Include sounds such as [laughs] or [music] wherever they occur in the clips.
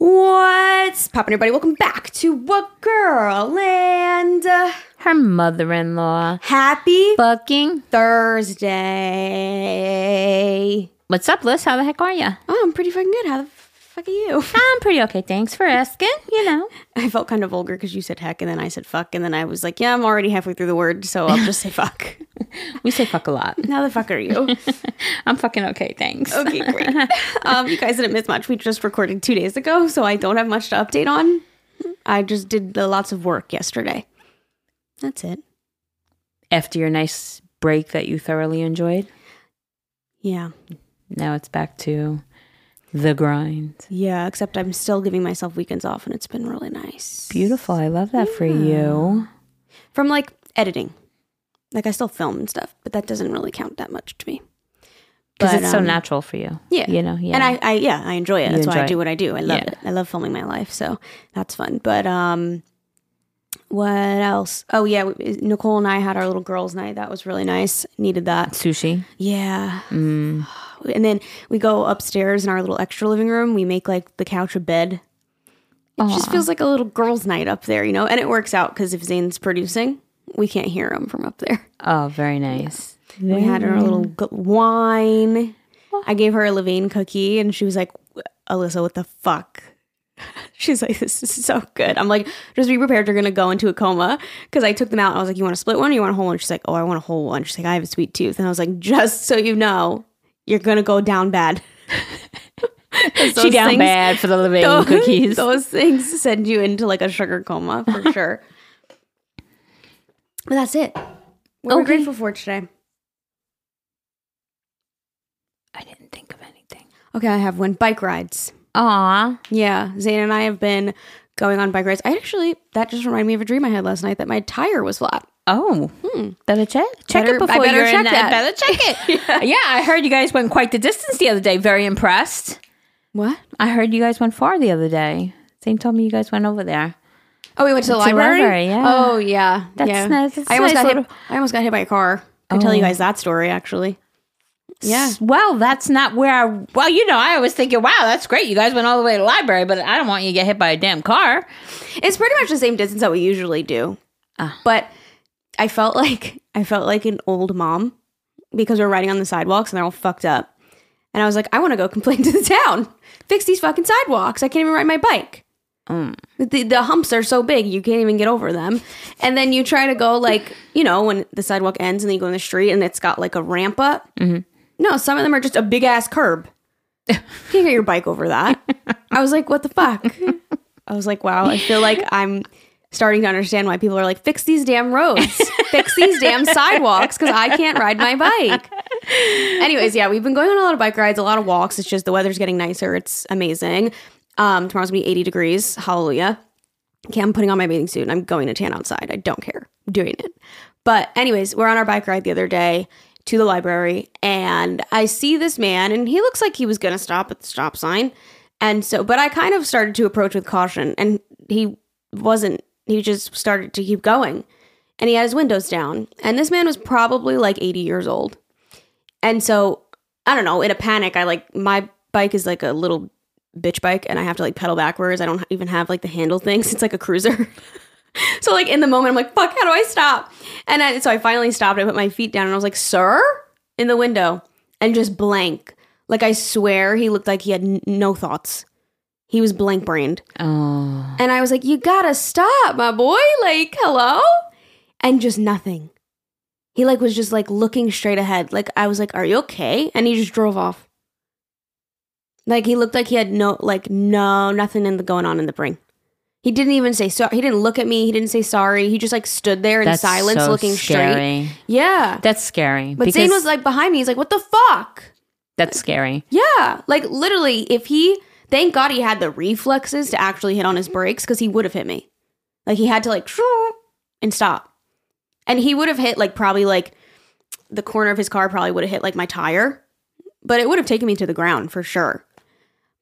What's poppin', everybody? Welcome back to What Girl and uh, Her mother in law. happy Fucking. Thursday. What's up, Liz? How the heck are you? Oh, I'm pretty fucking good. How the fuck are you? [laughs] I'm pretty okay. Thanks for asking. You know. I felt kind of vulgar because you said heck and then I said fuck and then I was like, yeah, I'm already halfway through the word, so I'll just say fuck. [laughs] We say fuck a lot. How the fuck are you? [laughs] I'm fucking okay. Thanks. Okay, great. um, you guys didn't miss much. We just recorded two days ago, so I don't have much to update on. I just did lots of work yesterday. That's it. After your nice break that you thoroughly enjoyed, Yeah. now it's back to the grind. Yeah, except I'm still giving myself weekends off and it's been really nice. Beautiful. I love that for you. From like editing. Like I still film and stuff, but that doesn't really count that much to me. Because it's so um, natural for you. Yeah. You know, yeah. And I, I yeah, I enjoy it. You That's why I do what I do. I love Yeah. it. I love filming my life, so that's fun. But um what else? Oh yeah, Nicole and I had our little girls' night. That was really nice. Needed that. Sushi. Yeah. Mm. [sighs] And then we go upstairs in our little extra living room. We make like the couch a bed. It just feels like a little girls' night up there, you know? And it works out because if Zane's producing, we can't hear him from up there. Oh, very nice. We had our little g- wine. I gave her a Levain cookie and she was like, Alyssa, what the fuck? [laughs] She's like, this is so good. I'm like, just be prepared. You're going to go into a coma. Because I took them out and I was like, you want a split one or you want a whole one? She's like, oh, I want a whole one. She's like, I have a sweet tooth. And I was like, just so you know, you're to go down bad. [laughs] She down things- bad for the living [laughs] those, cookies. Those things send you into like a sugar coma for [laughs] sure. But that's it. What are we grateful for today? I didn't think of anything. Okay, I have one. Bike rides. Aw. Yeah, Zane and I have been going on bike rides. I actually that just reminded me of a dream I had last night that my tire was flat. Oh, better check check Better- it I before better you're in check that. that. Better check it. [laughs] yeah. I heard you guys went quite the distance the other day. Very impressed. What? I heard you guys went far the other day. Zane told me you guys went over there. Oh, we went to the library. library, yeah. Oh, yeah. That's yeah. nice. That's I almost nice got little- hit. I almost got hit by a car. I can tell you Oh. guys that story actually. Yeah. Well, that's not where. I, well, you know, I was thinking, wow, that's great. You guys went all the way to the library, but I don't want you to get hit by a damn car. It's pretty much the same distance that we usually do. Ah. But I felt like I felt like an old mom because we're riding on the sidewalks and they're all fucked up. And I was like, I want to go [laughs] complain to the town. Fix these fucking sidewalks. I can't even ride my bike. Mm. The, the humps are so big you can't even get over them. And then you try to go like, you know, when the sidewalk ends and then you go in the street and it's got like a ramp up. Mm-hmm. No, some of them are just a big ass curb. You [laughs] can't get your bike over that. [laughs] I was like, what the fuck? I was like, wow, I feel like I'm starting to understand why people are like, fix these damn roads, fix these damn [laughs] sidewalks, because I can't ride my bike. Anyways, yeah, we've been going on a lot of bike rides, a lot of walks. It's just the weather's getting nicer. It's amazing. Um, tomorrow's gonna be 80 degrees. Hallelujah. Okay, I'm putting on my bathing suit and I'm going to tan outside. I don't care. I'm doing it. But, anyways, we're on our bike ride the other day to the library and I see this man and he looks like he was going to stop at the stop sign. And so, but I kind of started to approach with caution and he wasn't, he just started to keep going and he had his windows down. And this man was probably like 80 years old. And so, I don't know, in a panic, I like, my bike is like a little bitch bike and I have to like pedal backwards. I don't even have like the handle things. [laughs] It's like a cruiser. [laughs] so like in the moment, I'm like, fuck, how do I stop? And I, so I finally stopped. I put my feet down and I was like, sir, in the window and just blank. Like I swear he looked like he had n- no thoughts. He was blank brained. Oh. And I was like, you gotta stop, my boy. Like, hello? And just nothing. He like was just like looking straight ahead. Like I was like, are you okay? And he just drove off. Like he looked like he had no like no nothing in the going on in the brain. He didn't even say sorry. He didn't look at me. He didn't say sorry. He just like stood there in That's silence, so looking straight. scary. Yeah. That's scary. But Zane was like behind me. He's like, "What the fuck?" that's scary. Yeah, like literally, if he, thank God he had the reflexes to actually hit on his brakes because he would have hit me. Like he had to like [laughs] and stop, and he would have hit like probably like the corner of his car probably would have hit like my tire, but it would have taken me to the ground for sure.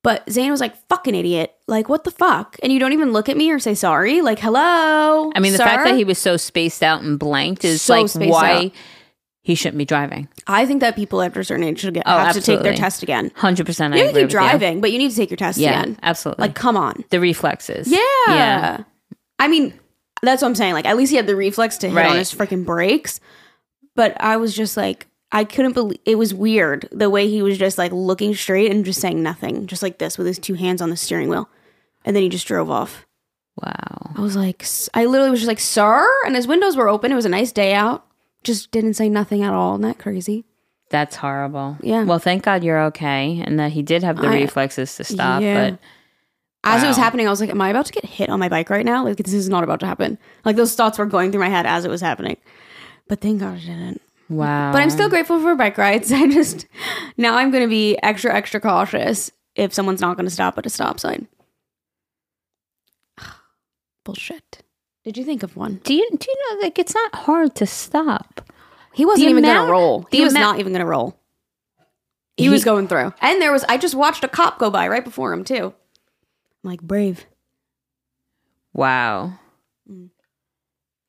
But Zane was like, "Fucking idiot! Like what the fuck?" And you don't even look at me or say sorry. Like hello. I mean, the fact that he was so spaced out and blanked is So like why out. He shouldn't be driving. I think that people after a certain age should get, Oh, have to take their test again. Hundred percent. You can keep with you. driving, but you need to take your test Yeah, again. absolutely. Like, come on. the reflexes. Yeah. Yeah. I mean, that's what I'm saying. Like, at least he had the reflex to hit Right. on his freaking brakes. But I was just like, I couldn't believe it was weird the way he was just like looking straight and just saying nothing, just like this with his two hands on the steering wheel. And then he just drove off. Wow. I was like, I literally was just like, sir. And his windows were open. It was a nice day out. Just didn't say nothing at all. Isn't that crazy? That's horrible. Yeah. Well, thank God you're okay and that he did have the I- reflexes to stop. Yeah. But As it was happening, I was like, am I about to get hit on my bike right now? Like, this is not about to happen. Like, those thoughts were going through my head as it was happening. But thank God it didn't. wow. But I'm still grateful for bike rides. [laughs] I just, now I'm going to be extra, extra cautious if someone's not going to stop at a stop sign. [sighs] Bullshit. Did you think of one? Do you do you know like it's not hard to stop? He wasn't The even amount- to roll. He was amount- not even to roll. He, He- was going through. And there was, I just watched a cop go by right before him, too. I'm like, brave. Wow.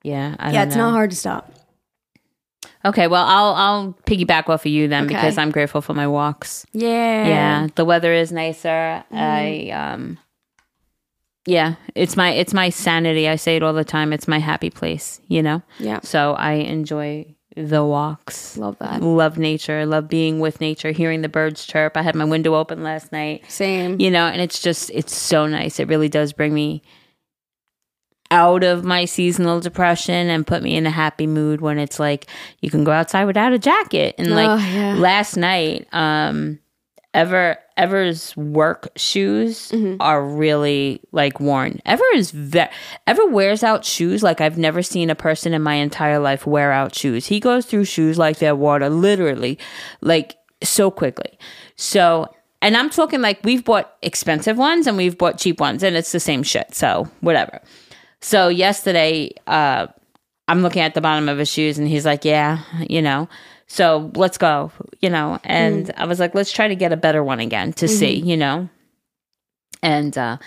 Yeah, I yeah, it's know. not hard to stop. Okay, well, I'll I'll piggyback off of you then Okay. because I'm grateful for my walks. Yeah. Yeah, the weather is nicer. Mm-hmm. I um yeah, it's my it's my sanity. I say it all the time. It's my happy place, you know? Yeah. So I enjoy the walks. Love that. Love nature, love being with nature, hearing the birds chirp. I had my window open last night. Same. You know, and it's just it's so nice. It really does bring me out of my seasonal depression and put me in a happy mood when it's like you can go outside without a jacket. And like Oh, yeah. last night, um Ever Ever's work shoes Mm-hmm. are really like worn. Ever is ve- Ever wears out shoes like I've never seen a person in my entire life wear out shoes. He goes through shoes like they're water, literally, like so quickly. So, and I'm talking like we've bought expensive ones and we've bought cheap ones, and it's the same shit. So whatever. So yesterday, uh, I'm looking at the bottom of his shoes, and he's like, "Yeah, you know." So let's go, you know. And I was like, let's try to get a better one again to see, you know. And uh,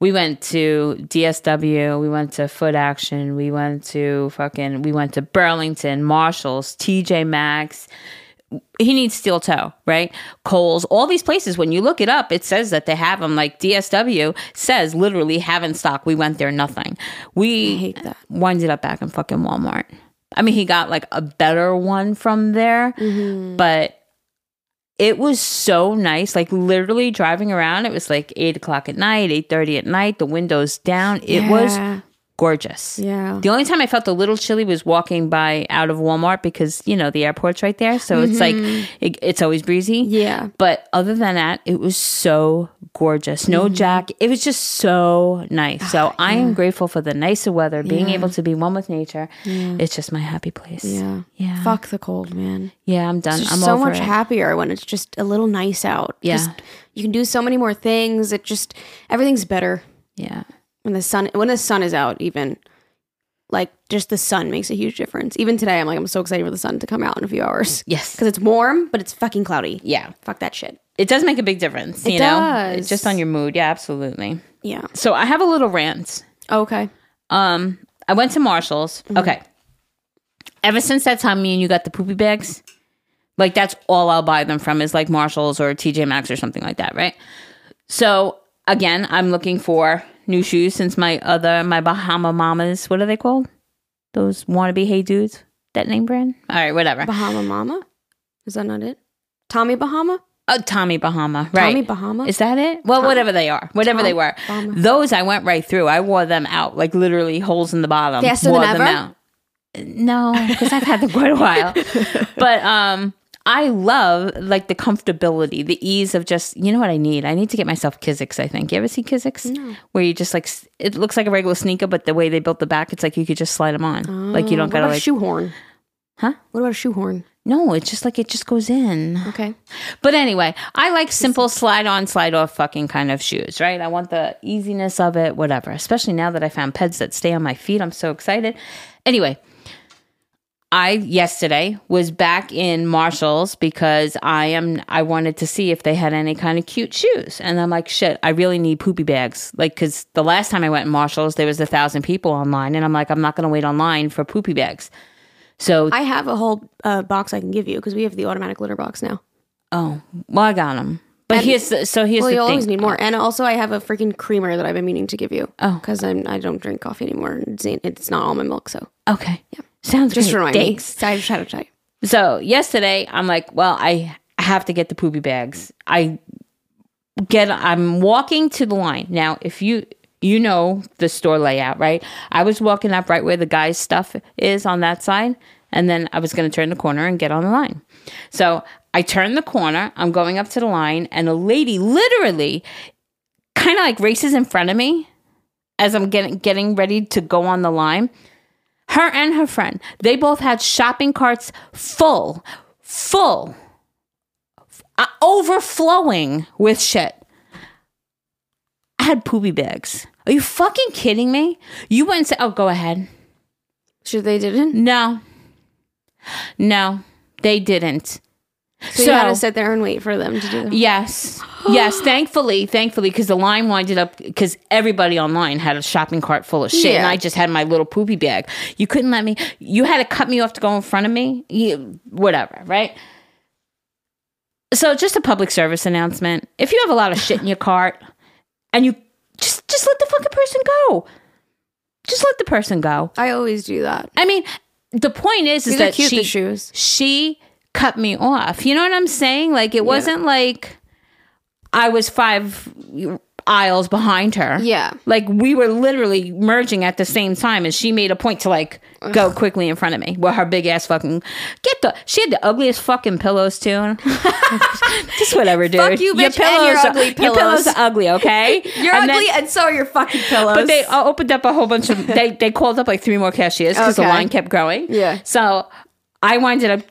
we went to DSW, we went to Foot Action, we went to fucking, we went to Burlington, Marshalls, TJ Maxx. He needs steel toe, right? Kohl's, all these places. When you look it up, it says that they have them. Like DSW says, literally have in stock. We went there, nothing. We I hate that. winded up back in fucking Walmart. I mean, he got like a better one from there, Mm-hmm. but it was so nice. Like literally driving around, it was like eight o'clock at night, eight thirty at night. The windows down. It was Yeah. Gorgeous. Yeah. The only time I felt a little chilly was walking by out of Walmart because you know the airport's right there, so it's like it, it's always breezy. Mm-hmm. Yeah. But other than that, it was so gorgeous. No Mm-hmm. jacket. It was just so nice. So I am grateful for the nicer weather, being Ah, Yeah. able to be one with nature. It's just my happy place. Yeah. Yeah. Fuck the cold, man. Yeah, I'm done. I'm so much it. happier when it's just a little nice out. Yeah. Just, you can do so many more things. It just everything's better yeah. When the sun when the sun is out. Even like just the sun makes a huge difference. Even today, I'm like I'm so excited for the sun to come out in a few hours Yes. because it's warm, but it's fucking cloudy. Yeah. Fuck that shit. It does make a big difference, It you know? does. It's just on your mood. Yeah, absolutely. Yeah. So I have a little rant. Okay. Um, I went to Marshalls. Okay. Ever since that time me and you got the poopy bags, like that's all I'll buy them from is like Marshalls or TJ Maxx or something like that, right? So again, I'm looking for new shoes since my other my Bahama Mamas, what are they called? Those wannabe hey dudes? That name brand? All right, whatever. Bahama Mama. Is that not it? Tommy Bahama. Oh, Tommy Bahama, right? Tommy Bahama. Is that it? Well, whatever they are, whatever Tom- they were. Bahama. Those I went right through. I wore them out, like literally holes in the bottom. Faster than wore them ever? out. No, because I've had them quite a while. [laughs] But um, I love like the comfortability, the ease of just you know what I need. I need to get myself Kizik's. I think you ever see Kizik's No. where you just like it looks like a regular sneaker, but the way they built the back, it's like you could just slide them on. like you don't oh, gotta a like shoehorn? Huh? What about a shoehorn? no. It's just like it just goes in. Okay. But anyway, I like simple slide on, slide off fucking kind of shoes, right? I want the easiness of it, whatever. Especially now that I found peds that stay on my feet. I'm so excited. Anyway, I yesterday was back in Marshalls because I am I wanted to see if they had any kind of cute shoes. And I'm like, shit, I really need poopy bags. Like cuz the last time I went in Marshalls, there was a thousand people online and I'm like, I'm not going to wait online for poopy bags. So I have a whole uh, box I can give you because we have the automatic litter box now. oh, well, I got them. But And- here's the, so here's Well, the you thing. always need more. And also, I have a freaking creamer that I've been meaning to give you. Oh. because I'm I don't drink coffee anymore. It's, it's not almond milk, so okay, sounds just great. remind Thanks. me. I just had to tell you. So yesterday, I'm like, well, I have to get the poopy bags. I get, I'm walking to the line now. If you you know the store layout, right? I was walking up right where the guy's stuff is on that side, and then I was going to turn the corner and get on the line. So I turn the corner. I'm going up to the line, and a lady literally kind of like races in front of me as I'm getting getting ready to go on the line her and her friend they both had shopping carts full full uh, overflowing with shit. I had poopy bags. Are you fucking kidding me? You went and said oh go ahead. Should they didn't? no. No they didn't So, you had to sit there and wait for them to do that. Yes. Yes, thankfully, thankfully, because the line winded up because everybody online had a shopping cart full of shit, and I just had my little poopy bag. You couldn't let me. You had to cut me off to go in front of me. You, whatever, right? So, just a public service announcement: if you have a lot of shit in your cart, and you just just let the fucking person go, just let the person go. I always do that. I mean, the point is, is These that cute. she shoes. she cut me off. You know what I'm saying? Like it wasn't like I was five aisles behind her. Yeah. Like we were literally merging at the same time and she made a point to like go quickly in front of me with her big ass fucking get the she had the ugliest fucking pillows too. [laughs] Just whatever, dude. Fuck you, bitch, and your ugly Your pillows pillows. are ugly, okay? [laughs] You're And then- ugly, and so are your fucking pillows. but they uh, opened up a whole bunch of they they called up like three more cashiers because the Okay. line kept growing. Yeah. So I winded up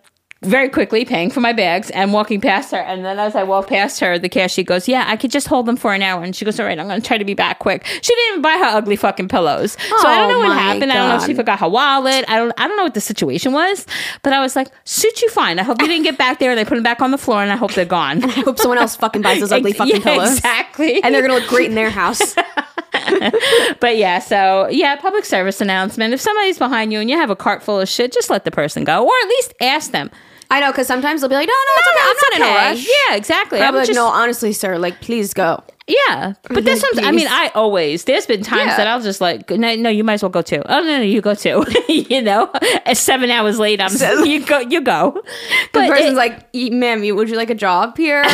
very quickly paying for my bags and walking past her. And then as I walk past her, the cashier goes, "Yeah, I could just hold them for an hour." And she goes, "All right, I'm going to try to be back quick." She didn't even buy her ugly fucking pillows. so I don't know Oh what happened. I don't know if she forgot her wallet. I don't. I don't know what the situation was. But I was like, "Suit you fine. I hope you didn't get back there and they put them back on the floor. And I hope they're gone." I hope someone else fucking buys those ugly fucking yeah, pillows. Exactly. And they're gonna look great in their house. [laughs] But yeah, so yeah, public service announcement. If somebody's behind you and you have a cart full of shit, just let the person go, or at least ask them. I know, because sometimes they'll be like, "No, no, it's okay. I'm not in a rush." Yeah, exactly. I'm like, just, "No, honestly, sir, like, please go." yeah, but there's like, some. I mean. I always. There's been times Yeah. that I'll just like, no, no, you might as well go too. Oh no, no, you go too. [laughs] you know, and seven hours later, I'm So- [laughs] you go, you go. The But person's it, like, "E- "Ma'am, would you like a job here?" [laughs]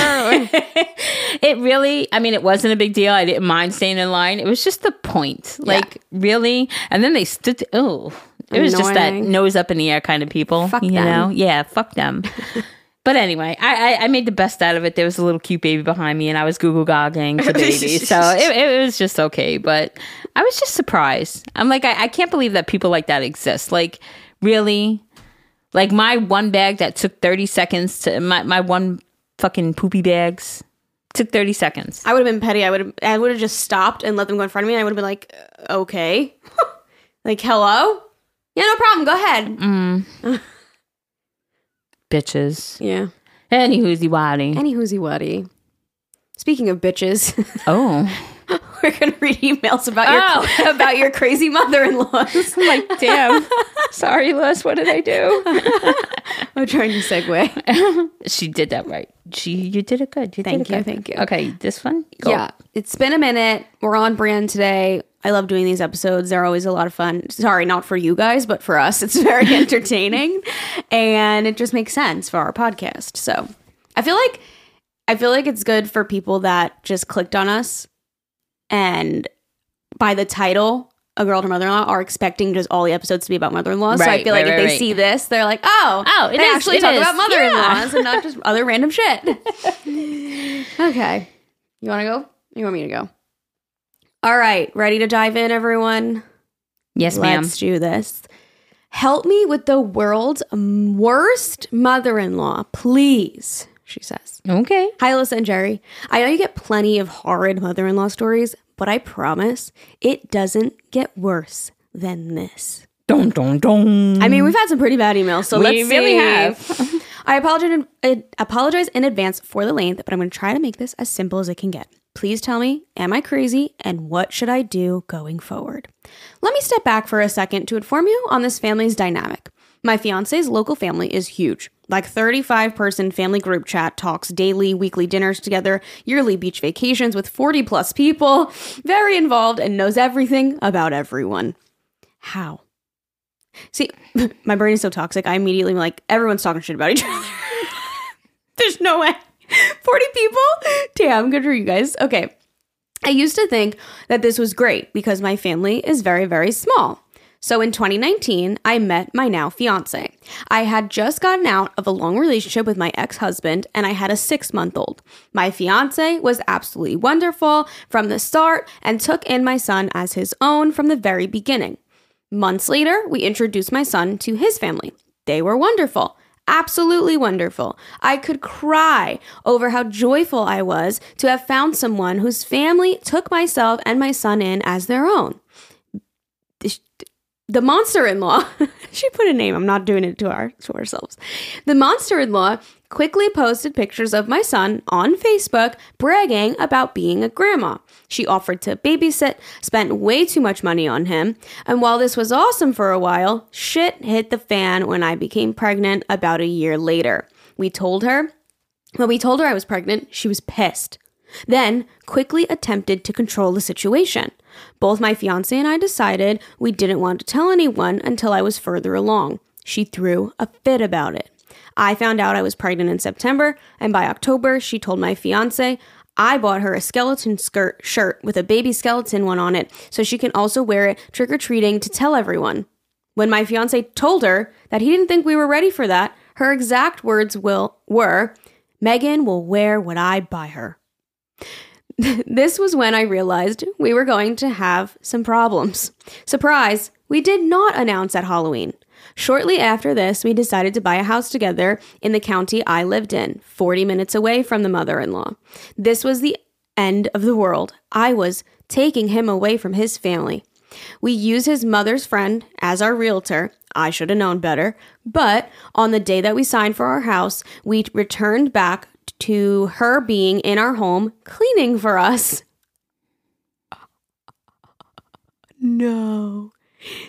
It really. I mean, it wasn't a big deal. I didn't mind staying in line. It was just the point. Like really, and then they stood. Oh, it was just that nose up in the air kind of people. Fuck you them. know, yeah, fuck them. [laughs] But anyway, I, I I made the best out of it. There was a little cute baby behind me, and I was Google goggling the [laughs] baby, so it, it was just okay. But I was just surprised. I'm like, I, I can't believe that people like that exist. Like, really, like my one bag that took 30 seconds to my my one fucking poopy bags took 30 seconds. I would have been petty. I would have. I would have just stopped and let them go in front of me. And I would have been like, uh, "Okay, [laughs] like, hello." Yeah, no problem. Go ahead. Mm. Bitches. Yeah. Any whoozy waddy. Any whoozy waddy. Speaking of bitches, [laughs] Oh. we're gonna read emails about your oh. [laughs] about your crazy mother-in-laws. like, damn. [laughs] Sorry, Liz. What did I do? I'm trying to segue. She did that right. She you did it good. You Thank you, good. thank you. Okay, this one? Go. Yeah, it's been a minute. We're on brand today. I love doing these episodes. They're always a lot of fun. Sorry, not for you guys, but for us, [laughs] it's very [laughs] entertaining, and it just makes sense for our podcast. So, I feel like I feel like it's good for people that just clicked on us, and by the title, a girl and her mother-in-law are expecting just all the episodes to be about mother-in-law. so I Right, feel like right, if they right. see this, they're like, oh, Oh, it they is- actually it talk is. about mother-in-laws Yeah. and not just other random shit. [laughs] okay. You want to go? You want me to go? All right. Ready to dive in, everyone? Yes, ma'am. Let's do this. Help me with the world's worst mother in law, please, she says. Okay. Hi, Alyssa and Jerry. I know you get plenty of horrid mother in law stories, but I promise it doesn't get worse than this. Dun dun dun. I mean, we've had some pretty bad emails, so We let's really see. have. [laughs] [laughs] I apologize I apologize in advance for the length, but I'm going to try to make this as simple as it can get. Please tell me, am I crazy, and what should I do going forward? Let me step back for a second to inform you on this family's dynamic. My fiance's local family is huge. Like 35 person family group chat talks daily, weekly dinners together, yearly beach vacations with 40 plus people. Very involved and knows everything about everyone. How? See, [laughs] my brain is so toxic. I immediately like, everyone's talking shit about each [laughs] other. There's no way. [laughs] 40 people? Damn, good for you guys. Okay. I used to think that this was great because my family is very, very small. So in 2019, I met my now fiance. I had just gotten out of a long relationship with my ex husband and I had a six month old. My fiance was absolutely wonderful from the start and took in my son as his own from the very beginning. Months later, we introduced my son to his family. They were wonderful. Absolutely wonderful. I could cry over how joyful I was to have found someone whose family took myself and my son in as their own the monster in law, [laughs] she put a name, I'm not doing it to our to ourselves. The monster in law quickly posted pictures of my son on Facebook bragging about being a grandma. She offered to babysit, spent way too much money on him, and while this was awesome for a while, shit hit the fan when I became pregnant about a year later. We told her when we told her I was pregnant, she was pissed. Then quickly attempted to control the situation. Both my fiance and I decided we didn't want to tell anyone until I was further along. She threw a fit about it. I found out I was pregnant in September, and by October, she told my fiance I bought her a skeleton skirt shirt with a baby skeleton one on it so she can also wear it trick or treating to tell everyone. When my fiance told her that he didn't think we were ready for that, her exact words will were, "Megan will wear what I buy her." [laughs] this was when I realized we were going to have some problems. Surprise, we did not announce at Halloween. Shortly after this, we decided to buy a house together in the county I lived in, 40 minutes away from the mother in law. This was the end of the world. I was taking him away from his family. We used his mother's friend as our realtor. I should have known better. But on the day that we signed for our house, we returned back to her being in our home cleaning for us. No.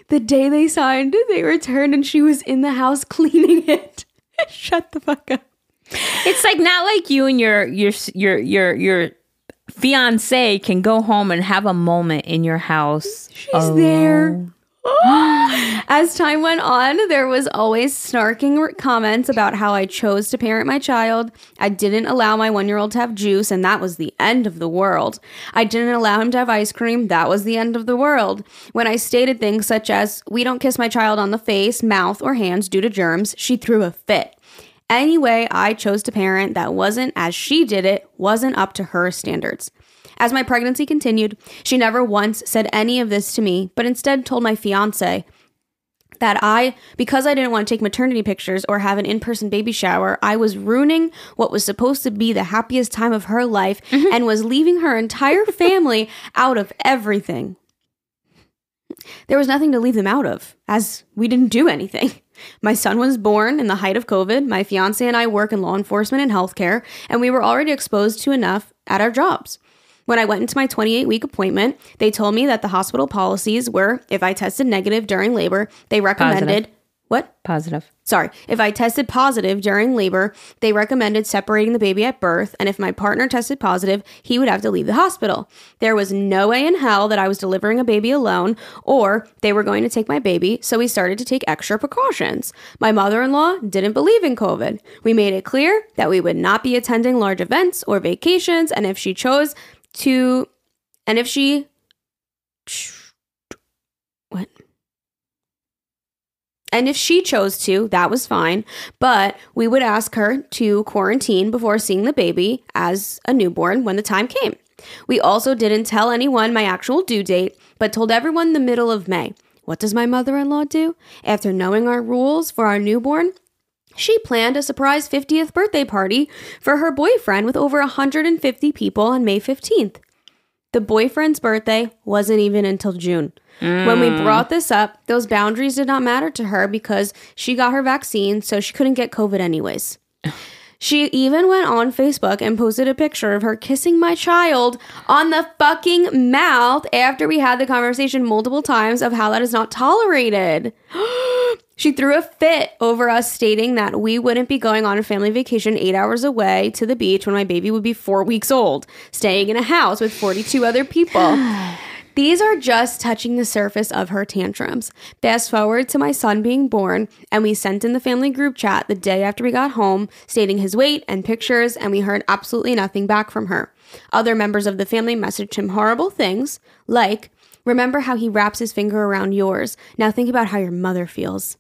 The day they signed, they returned and she was in the house [laughs] cleaning it. Shut the fuck up. It's like not like you and your your your your your fiance can go home and have a moment in your house. She's alone. there. [gasps] As time went on, there was always snarking comments about how I chose to parent my child. I didn't allow my one year old to have juice, and that was the end of the world. I didn't allow him to have ice cream. That was the end of the world. When I stated things such as, We don't kiss my child on the face, mouth, or hands due to germs, she threw a fit. Any way I chose to parent that wasn't as she did it wasn't up to her standards. As my pregnancy continued, she never once said any of this to me, but instead told my fiance that I, because I didn't want to take maternity pictures or have an in person baby shower, I was ruining what was supposed to be the happiest time of her life mm-hmm. and was leaving her entire family out of everything. There was nothing to leave them out of, as we didn't do anything. My son was born in the height of COVID. My fiance and I work in law enforcement and healthcare, and we were already exposed to enough at our jobs. When I went into my 28 week appointment, they told me that the hospital policies were if I tested negative during labor, they recommended positive. what? Positive. Sorry. If I tested positive during labor, they recommended separating the baby at birth, and if my partner tested positive, he would have to leave the hospital. There was no way in hell that I was delivering a baby alone, or they were going to take my baby, so we started to take extra precautions. My mother in law didn't believe in COVID. We made it clear that we would not be attending large events or vacations, and if she chose to, and if she, what? And if she chose to, that was fine. But we would ask her to quarantine before seeing the baby as a newborn when the time came. We also didn't tell anyone my actual due date, but told everyone the middle of May. What does my mother in law do? After knowing our rules for our newborn, she planned a surprise 50th birthday party for her boyfriend with over 150 people on May 15th. The boyfriend's birthday wasn't even until June. Mm. When we mm. brought this up, those boundaries did not matter to her because she got her vaccine, so she couldn't get COVID anyways. She even went on Facebook and posted a picture of her kissing my child on the fucking mouth after we had the conversation multiple times of how that is not tolerated. She threw a fit over us stating that we wouldn't be going on a family vacation eight hours away to the beach when my baby would be four weeks old, staying in a house with 42 other people. These are just touching the surface of her tantrums. Fast forward to my son being born, and we sent in the family group chat the day after we got home, stating his weight and pictures, and we heard absolutely nothing back from her. Other members of the family messaged him horrible things, like, Remember how he wraps his finger around yours. Now think about how your mother feels.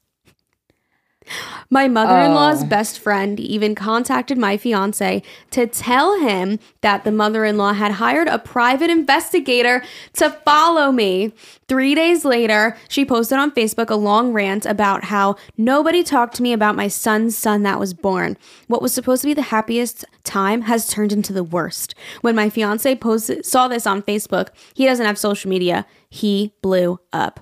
My mother in law's Oh. best friend even contacted my fiance to tell him that the mother in law had hired a private investigator to follow me. Three days later, she posted on Facebook a long rant about how nobody talked to me about my son's son that was born. What was supposed to be the happiest time has turned into the worst. When my fiance posted, saw this on Facebook, he doesn't have social media. He blew up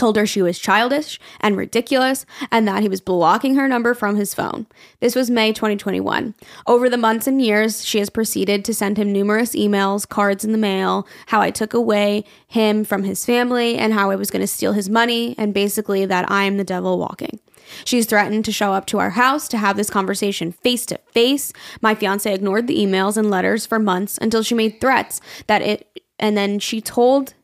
told her she was childish and ridiculous and that he was blocking her number from his phone. This was May 2021. Over the months and years, she has proceeded to send him numerous emails, cards in the mail, how I took away him from his family and how I was going to steal his money and basically that I am the devil walking. She's threatened to show up to our house to have this conversation face to face. My fiance ignored the emails and letters for months until she made threats that it and then she told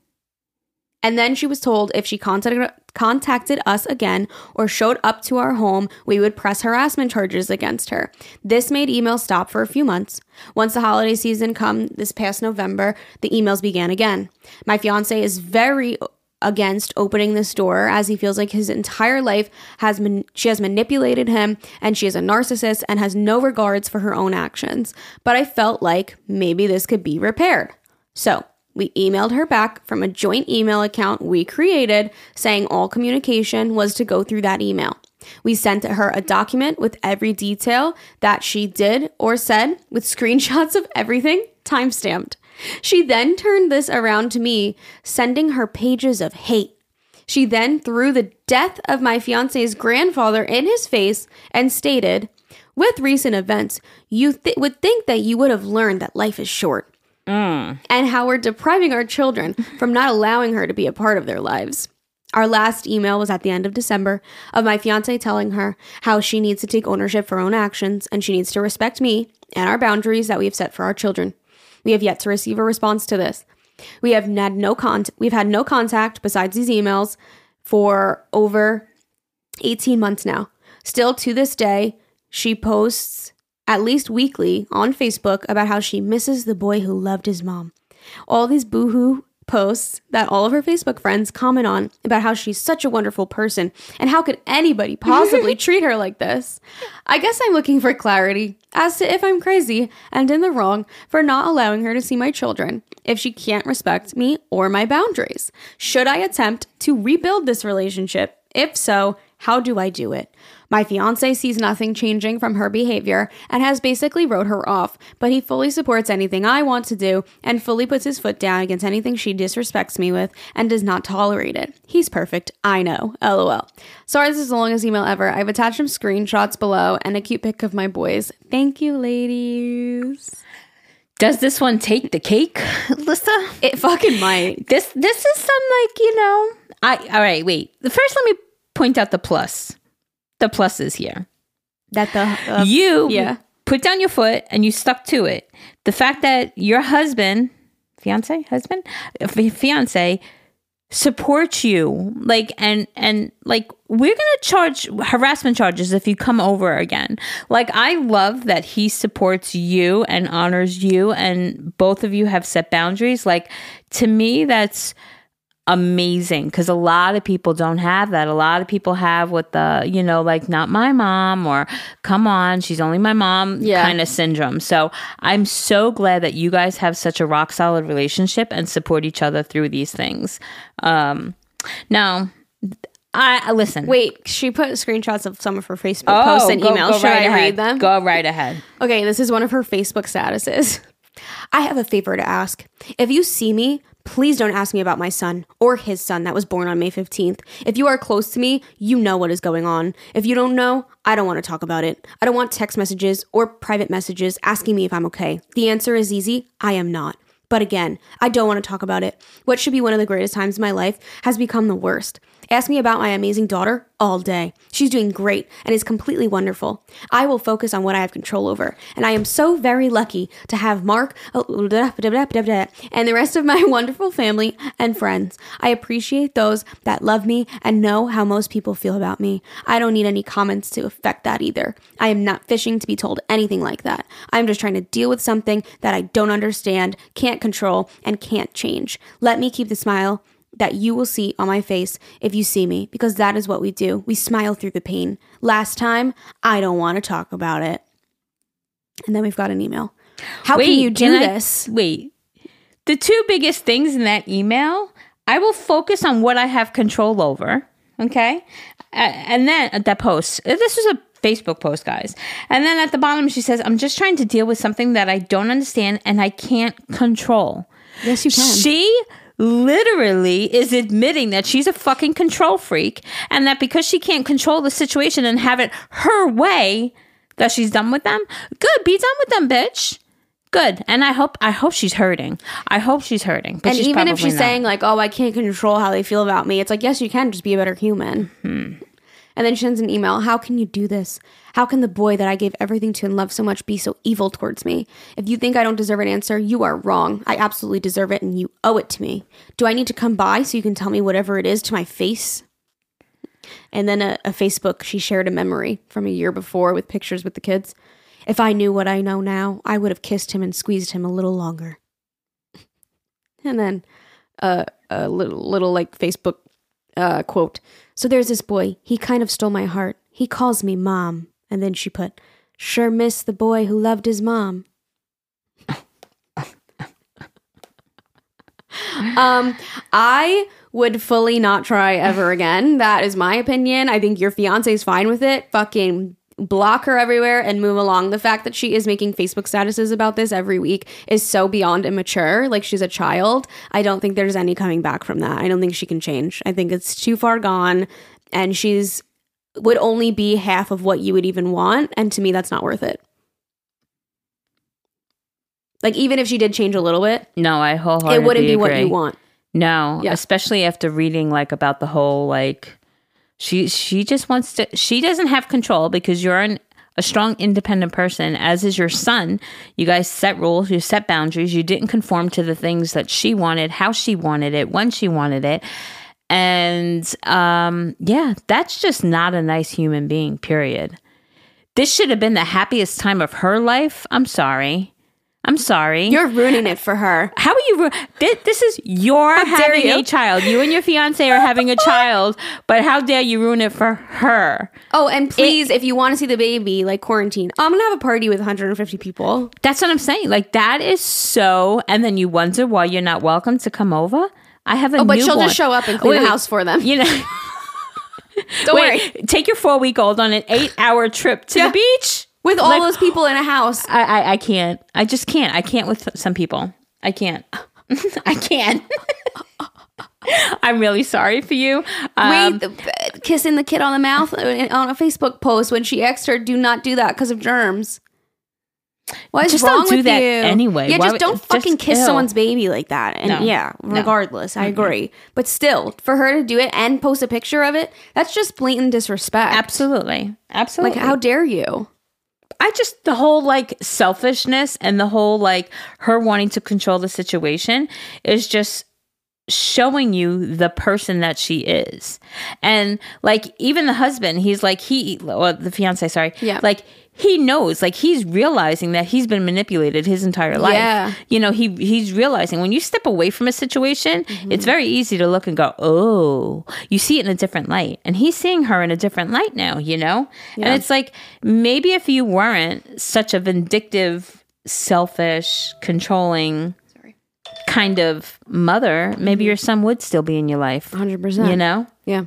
and then she was told if she contacted contacted us again or showed up to our home, we would press harassment charges against her. This made emails stop for a few months. Once the holiday season come this past November, the emails began again. My fiance is very against opening this door as he feels like his entire life has man- she has manipulated him and she is a narcissist and has no regards for her own actions. But I felt like maybe this could be repaired. So, we emailed her back from a joint email account we created saying all communication was to go through that email. We sent her a document with every detail that she did or said with [laughs] screenshots of everything timestamped. She then turned this around to me, sending her pages of hate. She then threw the death of my fiance's grandfather in his face and stated, With recent events, you th- would think that you would have learned that life is short Mm. and how we're depriving our children from not allowing her to be a part of their lives. Our last email was at the end of December of my fiance telling her how she needs to take ownership for her own actions and she needs to respect me and our boundaries that we have set for our children. We have yet to receive a response to this. We have had no con- we've had no contact besides these emails for over 18 months now. Still to this day, she posts at least weekly on Facebook about how she misses the boy who loved his mom. All these boohoo posts that all of her Facebook friends comment on about how she's such a wonderful person and how could anybody [laughs] possibly treat her like this. I guess I'm looking for clarity as to if I'm crazy and in the wrong for not allowing her to see my children if she can't respect me or my boundaries. Should I attempt to rebuild this relationship? If so, how do I do it? My fiance sees nothing changing from her behavior and has basically wrote her off, but he fully supports anything I want to do and fully puts his foot down against anything she disrespects me with and does not tolerate it. He's perfect, I know. LOL. Sorry this is the longest email ever. I've attached some screenshots below and a cute pic of my boys. Thank you, ladies. Does this one take the cake, [laughs] Lissa? It fucking might. This this is some like you know. I all right. Wait. First, let me point out the plus. The pluses here. That the uh, you yeah. put down your foot and you stuck to it. The fact that your husband, fiance, husband, fiance supports you like and and like we're gonna charge harassment charges if you come over again like i love that he supports you and honors you and both of you have set boundaries like to me that's amazing because a lot of people don't have that. A lot of people have what the, you know, like not my mom or come on, she's only my mom Yeah. kind of syndrome. So I'm so glad that you guys have such a rock solid relationship and support each other through these things. Um, now, I listen. Wait, she put screenshots of some of her Facebook Oh, posts and go- emails. go Should right I ahead. read them? Go right ahead. Okay, this is one of her Facebook statuses. I have a favor to ask. If you see me, please don't ask me about my son or his son that was born on May 15th. If you are close to me, you know what is going on. If you don't know, I don't want to talk about it. I don't want text messages or private messages asking me if I'm okay. The answer is easy I am not. But again, I don't want to talk about it. What should be one of the greatest times of my life has become the worst. Ask me about my amazing daughter all day. She's doing great and is completely wonderful. I will focus on what I have control over, and I am so very lucky to have Mark oh, and the rest of my [laughs] wonderful family and friends. I appreciate those that love me and know how most people feel about me. I don't need any comments to affect that either. I am not fishing to be told anything like that. I'm just trying to deal with something that I don't understand, can't control, and can't change. Let me keep the smile that you will see on my face if you see me, because that is what we do. We smile through the pain. Last time, I don't want to talk about it. And then we've got an email. How can you do can I- this? wait. The two biggest things in that email, I will focus on what I have control over. Okay. Uh, and then uh, that post, uh, this was a Facebook post, guys. And then at the bottom, she says, I'm just trying to deal with something that I don't understand and I can't control. Yes, you can. She literally is admitting that she's a fucking control freak and that because she can't control the situation and have it her way, that she's done with them. Good, be done with them, bitch. Good. And I hope I hope she's hurting. I hope she's hurting. But and she's even if she's not. saying like, "Oh, I can't control how they feel about me," it's like, yes, you can. Just be a better human. Hmm. And then she sends an email. How can you do this? How can the boy that I gave everything to and love so much be so evil towards me? If you think I don't deserve an answer, you are wrong. I absolutely deserve it, and you owe it to me. Do I need to come by so you can tell me whatever it is to my face? And then a, a Facebook, she shared a memory from a year before with pictures with the kids. If I knew what I know now, I would have kissed him and squeezed him a little longer. [laughs] And then uh, a little, little like Facebook uh, quote. So there's this boy. He kind of stole my heart. He calls me mom. And then she put, sure miss the boy who loved his mom. [laughs] um, I would fully not try ever again. That is my opinion. I think your fiance is fine with it. Fucking block her everywhere and move along. The fact that she is making Facebook statuses about this every week is so beyond immature. Like she's a child. I don't think there's any coming back from that. I don't think she can change. I think it's too far gone and she's would only be half of what you would even want and to me that's not worth it. Like even if she did change a little bit, No, I wholeheartedly it wouldn't be what you want. No, Yeah. especially after reading like about the whole like she she just wants to she doesn't have control because you're an, a strong independent person as is your son. You guys set rules, you set boundaries, you didn't conform to the things that she wanted, how she wanted it, when she wanted it. And um yeah, that's just not a nice human being, period. This should have been the happiest time of her life. I'm sorry. I'm sorry. You're ruining it for her. How are you? Ru- this, this is your dare having you. a child. You and your fiance are having a child, but how dare you ruin it for her? Oh, and please, if you want to see the baby, like quarantine, I'm gonna have a party with 150 people. That's what I'm saying. Like that is so. And then you wonder why you're not welcome to come over. I have a. Oh, but she'll just show up and clean Wait, the house for them. You know. [laughs] [laughs] Don't wait, worry. take your four week old on an eight hour trip to Yeah. the beach. With all Like- those people in a house. I, I I can't. I just can't. I can't with some people. I can't. [laughs] I can't. [laughs] I'm really sorry for you. Um, Wait, kissing the kid on the mouth on a Facebook post when she asked her, "Do not do that because of germs." What is Just wrong don't do with that you? anyway. Yeah, Why just would- don't just fucking kiss ill. someone's baby like that. And No. yeah, No. regardless, I agree. But still, for her to do it and post a picture of it, that's just blatant disrespect. Absolutely. Absolutely. Like, how dare you? I just the whole like selfishness and the whole like her wanting to control the situation is just showing you the person that she is. And like even the husband, he's like he or the fiance, sorry. Yeah. Like he knows, like he's realizing that he's been manipulated his entire life. Yeah. You know, he he's realizing when you step away from a situation, Mm-hmm. it's very easy to look and go, "Oh, you see it in a different light." And he's seeing her in a different light now, you know? And it's like maybe if you weren't such a vindictive, selfish, controlling Sorry. kind of mother, maybe Mm-hmm. your son would still be in your life. 100%. You know? Yeah.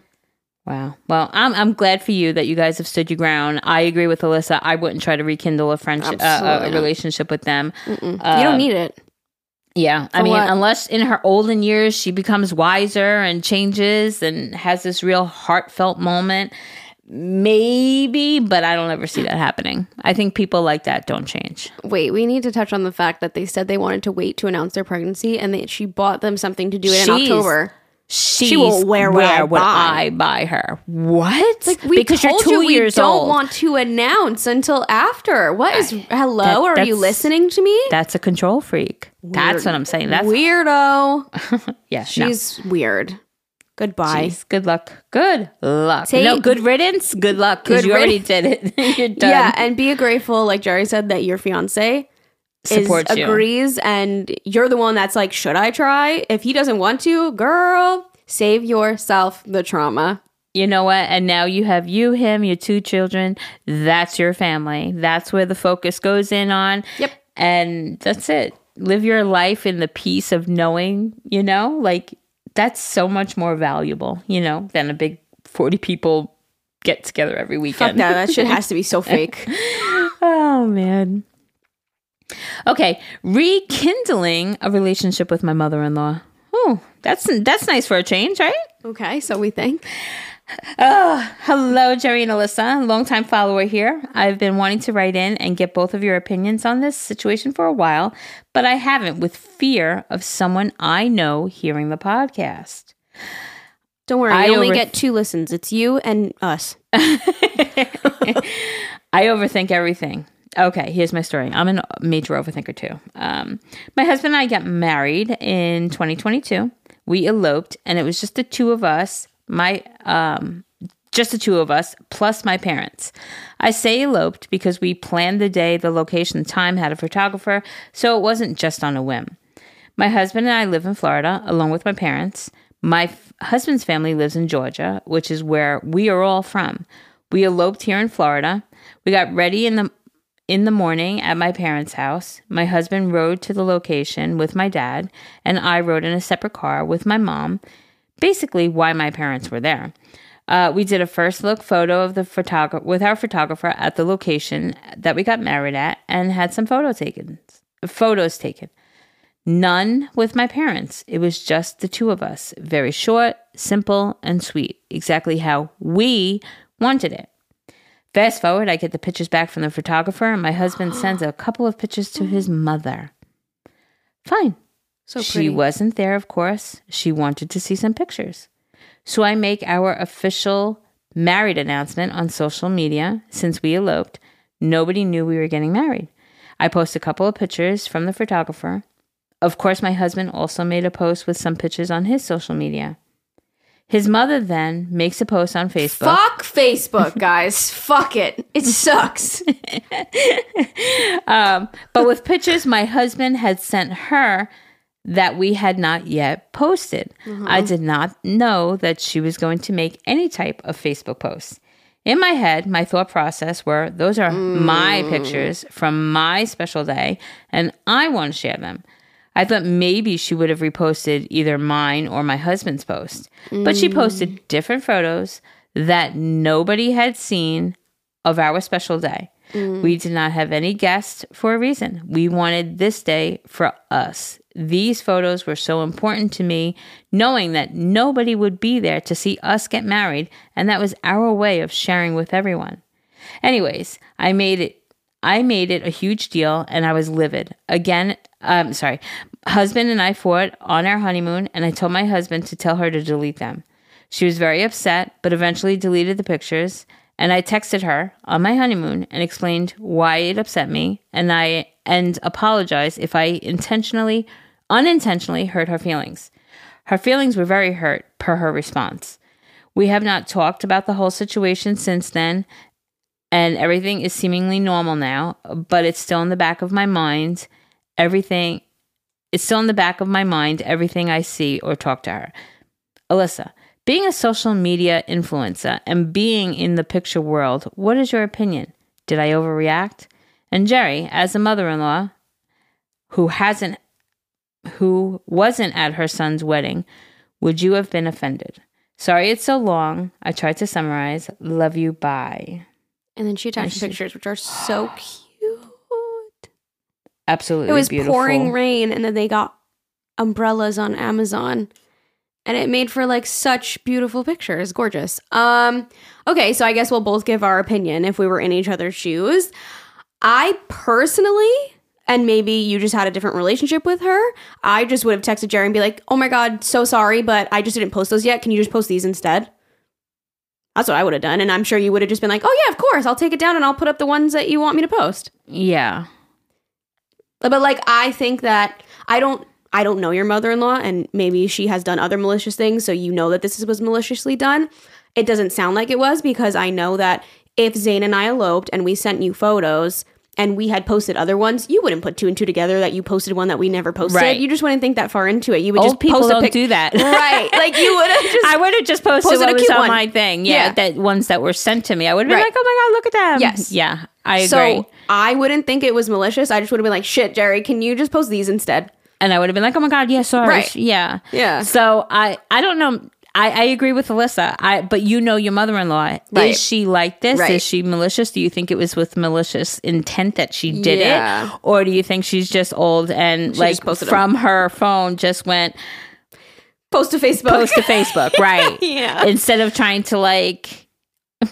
Wow. Well, I'm I'm glad for you that you guys have stood your ground. I agree with Alyssa. I wouldn't try to rekindle a friendship, uh, a relationship with them. you don't need it. Yeah, I mean, what? unless in her olden years she becomes wiser and changes and has this real heartfelt moment, maybe. But I don't ever see that happening. I think people like that don't change. Wait, we need to touch on the fact that they said they wanted to wait to announce their pregnancy and that she bought them something to do it in October. She will wear what I what buy. I buy her. What? Like we because told you're two you we years don't old. want to announce until after. What is hello? that- are you listening to me? That's a control freak. That's what I'm saying. That's weirdo. [laughs] yeah. no. She's weird. Goodbye. Jeez, good luck. Good luck. Take- no, good riddance. Good luck because you already did it. [laughs] You're done. Yeah, and be grateful, like Jerry said, that your fiance Supports you. agrees, and you're the one that's like, should I try? If he doesn't want to, girl, save yourself the trauma. You know what? And now you have you, him, your two children. That's your family. That's where the focus goes in on. Yep. And that's it. Live your life in the peace of knowing, you know, like that's so much more valuable, you know, than a big 40 people get together every Fuck weekend. that. That shit [laughs] has to be so fake. [laughs] Oh man. Okay, rekindling a relationship with my mother-in-law. Oh, that's that's nice for a change, right? Okay, so we think. Oh, hello, Jerry and Alyssa, longtime follower here. I've been wanting to write in and get both of your opinions on this situation for a while, but I haven't with fear of someone I know hearing the podcast. Don't worry, I you only get two listens. It's you and us. [laughs] I overthink everything. Okay, here's my story. I'm a major overthinker too. Um, my husband and I got married in 2022. We eloped, and it was just the two of us. My um, just the two of us plus my parents. I say eloped because we planned the day, the location, the time, had a photographer, so it wasn't just on a whim. My husband and I live in Florida along with my parents. My f- husband's family lives in Georgia, which is where we are all from. We eloped here in Florida. We got ready in the in the morning at my parents' house. My husband rode to the location with my dad, and I rode in a separate car with my mom. Basically, why my parents were there. Uh, we did a first look photo of the photographer with our photographer at the location that we got married at, and had some photo taken, photos taken. None with my parents. It was just the two of us. Very short, simple, and sweet. Exactly how we wanted it. Fast forward, I get the pictures back from the photographer, and my husband [gasps] sends a couple of pictures to his mother. Fine. So she pretty. wasn't there, of course. She wanted to see some pictures. So I make our official married announcement on social media since we eloped. Nobody knew we were getting married. I post a couple of pictures from the photographer. Of course, my husband also made a post with some pictures on his social media. His mother then makes a post on Facebook. Fuck Facebook, guys. [laughs] Fuck it. It sucks. [laughs] um, but with pictures my husband had sent her that we had not yet posted. I did not know that she was going to make any type of Facebook post. In my head, my thought process were those are my pictures from my special day, and I want to share them. I thought maybe she would have reposted either mine or my husband's post, but she posted different photos that nobody had seen of our special day. We did not have any guests for a reason. We wanted this day for us. These photos were so important to me, knowing that nobody would be there to see us get married, and that was our way of sharing with everyone. Anyways, I made it I made it a huge deal and I was livid. Again, um sorry. Husband and I fought on our honeymoon and I told my husband to tell her to delete them. She was very upset, but eventually deleted the pictures, and I texted her on my honeymoon and explained why it upset me and I and apologized if I intentionally unintentionally hurt her feelings. Her feelings were very hurt per her response. We have not talked about the whole situation since then, and everything is seemingly normal now, but it's still in the back of my mind. Everything it's still in the back of my mind, everything I see or talk to her. Alyssa, being a social media influencer and being in the picture world, what is your opinion? Did I overreact? And Jerry, as a mother in law who hasn't who wasn't at her son's wedding, would you have been offended? Sorry it's so long. I tried to summarize. Love you. Bye. And then she attached she- pictures, which are so [gasps] [gasps] [sighs] cute. Absolutely It was beautiful. pouring rain, and then they got umbrellas on Amazon, and it made for like such beautiful pictures. Gorgeous. Um. Okay, so I guess we'll both give our opinion if we were in each other's shoes. I personally and maybe you just had a different relationship with her, I just would have texted Jerry and be like, "Oh my god, so sorry, but I just didn't post those yet. Can you just post these instead?" That's what I would have done, and I'm sure you would have just been like, "Oh yeah, of course, I'll take it down and I'll put up the ones that you want me to post." Yeah. But like I think that I don't I don't know your mother-in-law and maybe she has done other malicious things so you know that this was maliciously done. It doesn't sound like it was because I know that if Zane and I eloped and we sent you photos and we had posted other ones, you wouldn't put two and two together that you posted one that we never posted. Right. You just wouldn't think that far into it. You would Old just people post a don't pic- do that. [laughs] right? Like you would have just [laughs] I would have just posted, Posted what a was on one. my thing. Yeah, Yeah. that ones that were sent to me. I would have been Right. like, oh my god, look at them. Yes. Yeah, I agree. so I wouldn't think it was malicious. I just would have been like, "Shit, Jerry, can you just post these instead?" and I would have been like, oh my god, yeah, sorry. Right. Yeah. Yeah. So I I don't know. I, I agree with Alyssa. I but you know your mother in law. Right. Is she like this? Right. Is she malicious? Do you think it was with malicious intent that she did Yeah. it? Or do you think she's just old and She like from her phone just went Post to Facebook. post to Facebook, [laughs] right? Yeah. Instead of trying to like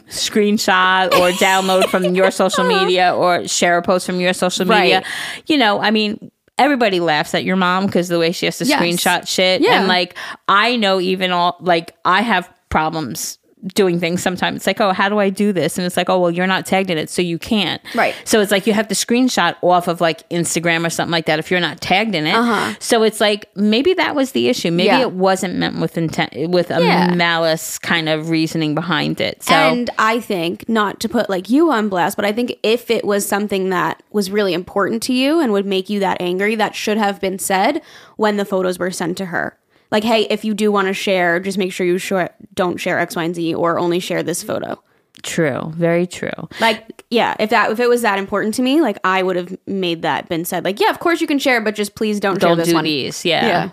screenshot or download from your social [laughs] media or share a post from your social media. Right. You know, I mean, everybody laughs at your mom because the way she has to Yes. screenshot shit. Yeah. And like, I know even all, like, I have problems doing things sometimes. It's like, oh, how do I do this? And it's like, oh, well, you're not tagged in it, so you can't. Right. So it's like you have to screenshot off of like Instagram or something like that if you're not tagged in it. Uh-huh. So it's like maybe that was the issue. Maybe Yeah. it wasn't meant with intent, with a Yeah. malice kind of reasoning behind it. So And I think, not to put like you on blast, but I think if it was something that was really important to you and would make you that angry, that should have been said when the photos were sent to her. Like, hey, if you do want to share, just make sure you share, don't share X, Y, and Z or only share this photo. true, very true. Like, yeah, if that if it was that important to me, like I would have made that been said. Like, yeah, of course you can share, but just please don't, share Don't this do one. these. Yeah. Yeah.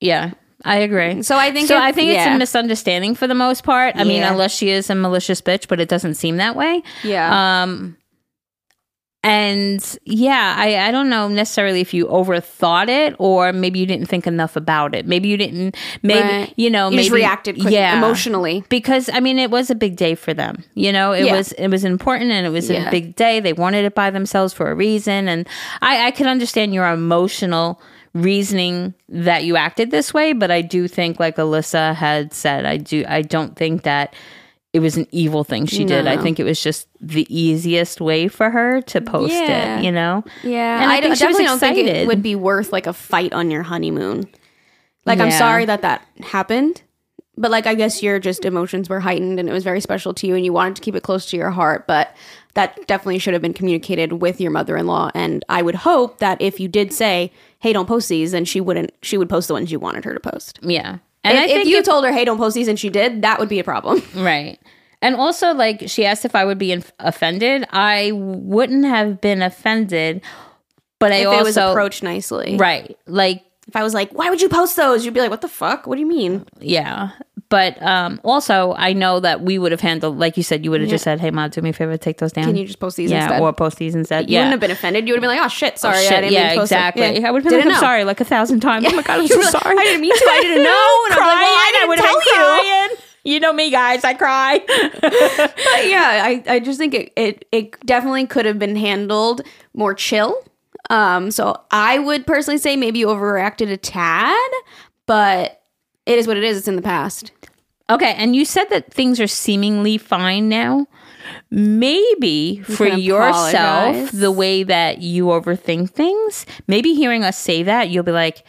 Yeah. I agree. So I think so it- I think it's a misunderstanding for the most part. I mean, unless she is a malicious bitch, but it doesn't seem that way. Yeah. Um, and yeah, I, I don't know necessarily if you overthought it or maybe you didn't think enough about it. Maybe you didn't, maybe, Right. you know, you maybe, reacted quick, yeah, emotionally. because I mean, it was a big day for them. You know, it Yeah. was it was important and it was Yeah. a big day. They wanted it by themselves for a reason, and I I can understand your emotional reasoning that you acted this way, but I do think, like Alyssa had said, I do I don't think that it was an evil thing she did. I think it was just the easiest way for her to post Yeah. it. You know, Yeah, And I I, think d- she was definitely don't think it would be worth like a fight on your honeymoon. Like, I'm sorry that that happened, but like, I guess your just emotions were heightened and it was very special to you and you wanted to keep it close to your heart. But that definitely should have been communicated with your mother in law. And I would hope that if you did say, hey, don't post these, then she wouldn't, she would post the ones you wanted her to post. yeah. And if, I if you if- told her, hey, don't post these, and she did, that would be a problem. [laughs] Right. And also, like, she asked if I would be inf- offended. I wouldn't have been offended, but I if also. it was approached nicely. Right. Like, If I was like, why would you post those? You'd be like, what the fuck? What do you mean? yeah. But um also, I know that we would have handled, like you said, you would have just said, hey, mom, do me a favor, take those down. Can you just post these yeah, instead? or post these instead. You yeah. wouldn't have been offended. You would have been like, "Oh shit, sorry, Shit, I didn't yeah, mean to post it." exactly. Yeah. I would have been Didn't like, I'm sorry, like a thousand times. Oh my god, I'm so [laughs] sorry. I didn't mean to. I didn't know. And I was like, well, I didn't would've tell been you. crying. You know me, guys. I cry. [laughs] But [laughs] yeah, I, I just think it, it it definitely could have been handled more chill. Um, so I would personally say maybe you overreacted a tad, but it is what it is. It's in the past. Okay, and you said that things are seemingly fine now. Maybe for yourself, apologize. the way that you overthink things, maybe hearing us say that, you'll be like,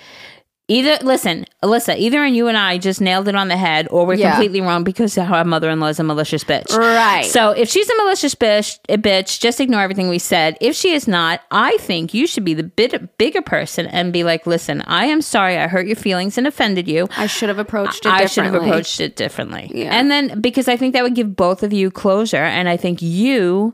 either, listen, Alyssa, either and you and I just nailed it on the head or we're Yeah. completely wrong because our mother in law is a malicious bitch. Right. So if she's a malicious bitch, a bitch, just ignore everything we said. If she is not, I think you should be the bit bigger person and be like, listen, I am sorry I hurt your feelings and offended you. I should have approached it differently. I should have approached it differently. Yeah. And then because I think that would give both of you closure and I think you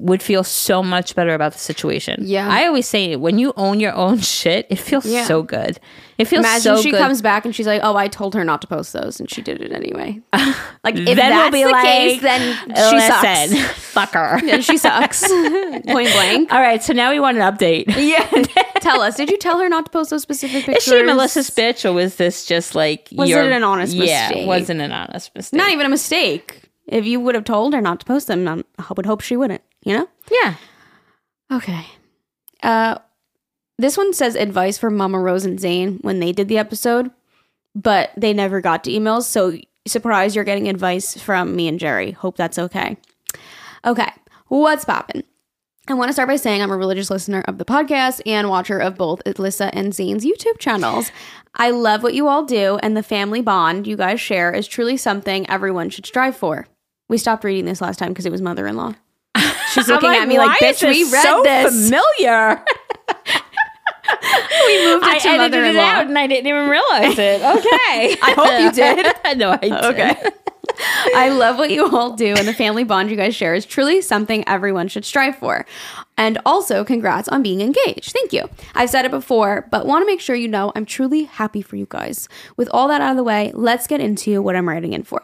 would feel so much better about the situation. Yeah. I always say when you own your own [laughs] shit, it feels Yeah. so good. It feels Imagine so she good. comes back and she's like, "Oh, I told her not to post those, and she did it anyway." [laughs] Like if then that's we'll be the like, case, then she listen, sucks. [laughs] fuck her. Then she sucks. Point blank. All right, so now we want an update. Yeah. tell us. Did you tell her not to post those specific pictures? Is she a Melissa's bitch or was this just like Was your, it an honest Yeah, mistake? wasn't an honest mistake. Not even a mistake. If you would have told her not to post them, I would hope she wouldn't. You know. yeah. Okay. Uh, this one says advice for Mama Rose and Zane when they did the episode, but they never got to emails. So surprise, you're getting advice from me and Jerry. Hope that's okay. Okay, what's poppin'? I want to start by saying I'm a religious listener of the podcast and watcher of both Alyssa and Zane's YouTube channels. I love what you all do, and the family bond you guys share is truly something everyone should strive for. We stopped reading this last time because it was mother in law. She's looking at me like, bitch, we this read so this. Familiar. [laughs] we moved it I to edited it out and I didn't even realize it. Okay. [laughs] I hope you did. [laughs] no, I did. Okay. I love what you all do, and the family bond you guys share is truly something everyone should strive for. And also, congrats on being engaged. Thank you. I've said it before, but want to make sure you know I'm truly happy for you guys. With all that out of the way, let's get into what I'm writing in for.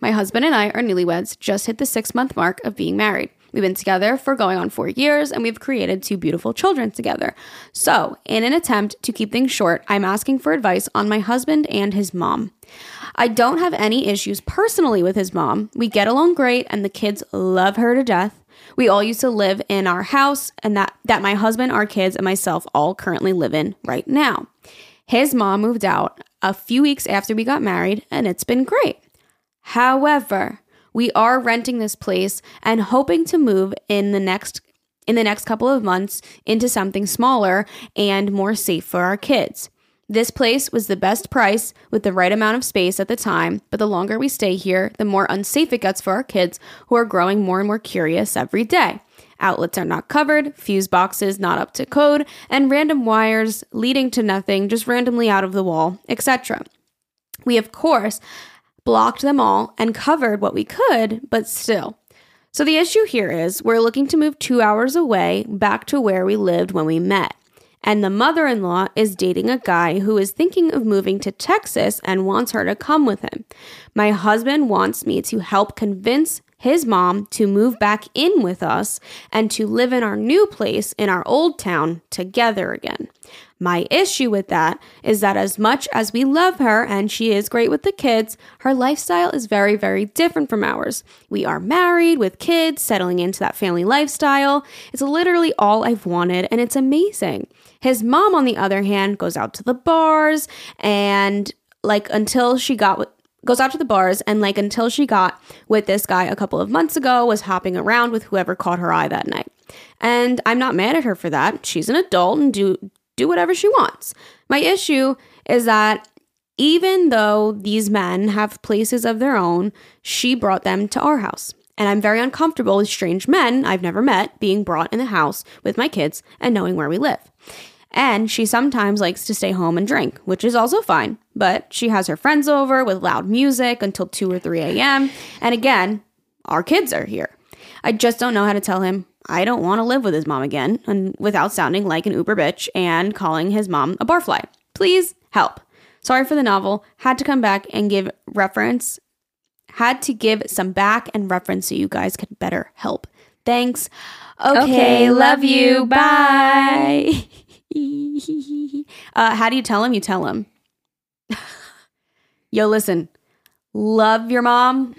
My husband and I are newlyweds, just hit the six month mark of being married. We've been together for going on four years and we've created two beautiful children together. So, in an attempt to keep things short, I'm asking for advice on my husband and his mom. I don't have any issues personally with his mom. We get along great and the kids love her to death. We all used to live in our house and that that my husband, our kids and myself all currently live in right now. His mom moved out a few weeks after we got married and it's been great. However, we are renting this place and hoping to move in the next in the next couple of months into something smaller and more safe for our kids. This place was the best price with the right amount of space at the time, but the longer we stay here, the more unsafe it gets for our kids who are growing more and more curious every day. Outlets are not covered, fuse boxes not up to code, and random wires leading to nothing just randomly out of the wall, etc. We, of course, blocked them all and covered what we could, but still. So the issue here is we're looking to move two hours away back to where we lived when we met. And the mother in law is dating a guy who is thinking of moving to Texas and wants her to come with him. My husband wants me to help convince his mom to move back in with us and to live in our new place in our old town together again. My issue with that is that as much as we love her and she is great with the kids, her lifestyle is very, very different from ours. We are married with kids, settling into that family lifestyle. It's literally all I've wanted and it's amazing. His mom, on the other hand, goes out to the bars and like until she got with goes out to the bars and like until she got with this guy a couple of months ago was hopping around with whoever caught her eye that night. And I'm not mad at her for that. She's an adult and do do whatever she wants. My issue is that even though these men have places of their own, she brought them to our house. And I'm very uncomfortable with strange men I've never met being brought in the house with my kids and knowing where we live. And she sometimes likes to stay home and drink, which is also fine. But she has her friends over with loud music until 2 or 3 a.m. And again, our kids are here. I just don't know how to tell him I don't want to live with his mom again and without sounding like an uber bitch and calling his mom a barfly. Please help. Sorry for the novel. Had to come back and give reference. Had to give some back and reference so you guys could better help. Thanks. Okay, Okay, love you. Bye. [laughs] uh, how do you tell him? You tell him. [laughs] Yo, listen. Love your mom.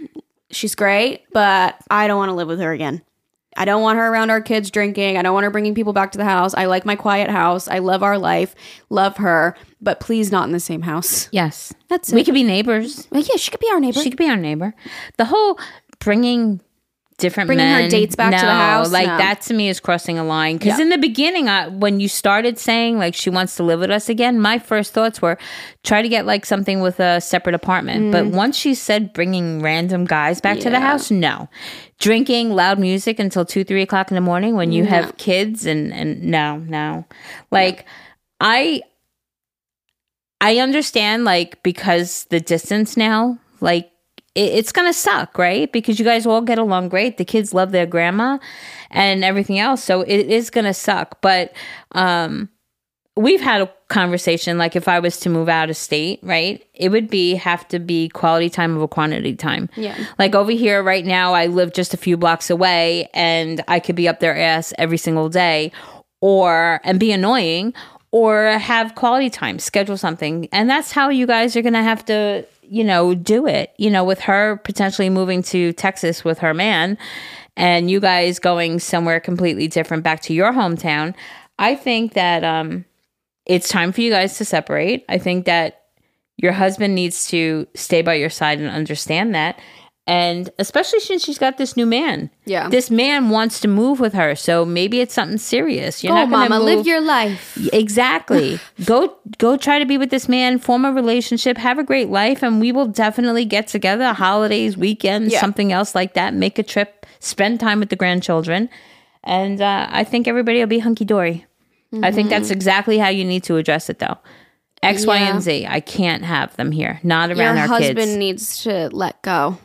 She's great, but I don't want to live with her again. I don't want her around our kids drinking. I don't want her bringing people back to the house. I like my quiet house. I love our life. Love her, but please not in the same house. Yes. That's it. We could be neighbors. Well, yeah, she could be our neighbor. She could be our neighbor. The whole bringing different Bringing her dates back to the no, house? like No. that to me is crossing a line. Because Yeah. in the beginning, I, when you started saying like she wants to live with us again, my first thoughts were try to get like something with a separate apartment. But once she said bringing random guys back to the Mm. House, no. Drinking loud music until two, three o'clock in the morning when you have kids and and no, no, like I I understand, like, because the distance now, like, it, it's gonna suck, right? Because you guys all get along great. The kids love their grandma and everything else. So it is gonna suck. But um we've had a conversation like if I was to move out of state, right? It would be have to be quality time over quantity time. Yeah. Like over here right now, I live just a few blocks away and I could be up their ass every single day or and be annoying or have quality time, schedule something. And that's how you guys are going to have to, you know, do it. You know, with her potentially moving to Texas with her man and you guys going somewhere completely different back to your hometown. I think that um, it's time for you guys to separate. I think that your husband needs to stay by your side and understand that. And especially since she's got this new man. Yeah. This man wants to move with her. So maybe it's something serious. You're Go, not gonna mama, live your life. Exactly. [sighs] go go try to be with this man, form a relationship, have a great life, and we will definitely get together holidays, weekends, Yeah. something else like that. Make a trip, spend time with the grandchildren. And uh, I think everybody will be hunky dory. I think that's exactly how you need to address it though. X, Y, Mm-hmm. Yeah. and Z. I can't have them here. Not Your around our kids. husband kids. needs to let go.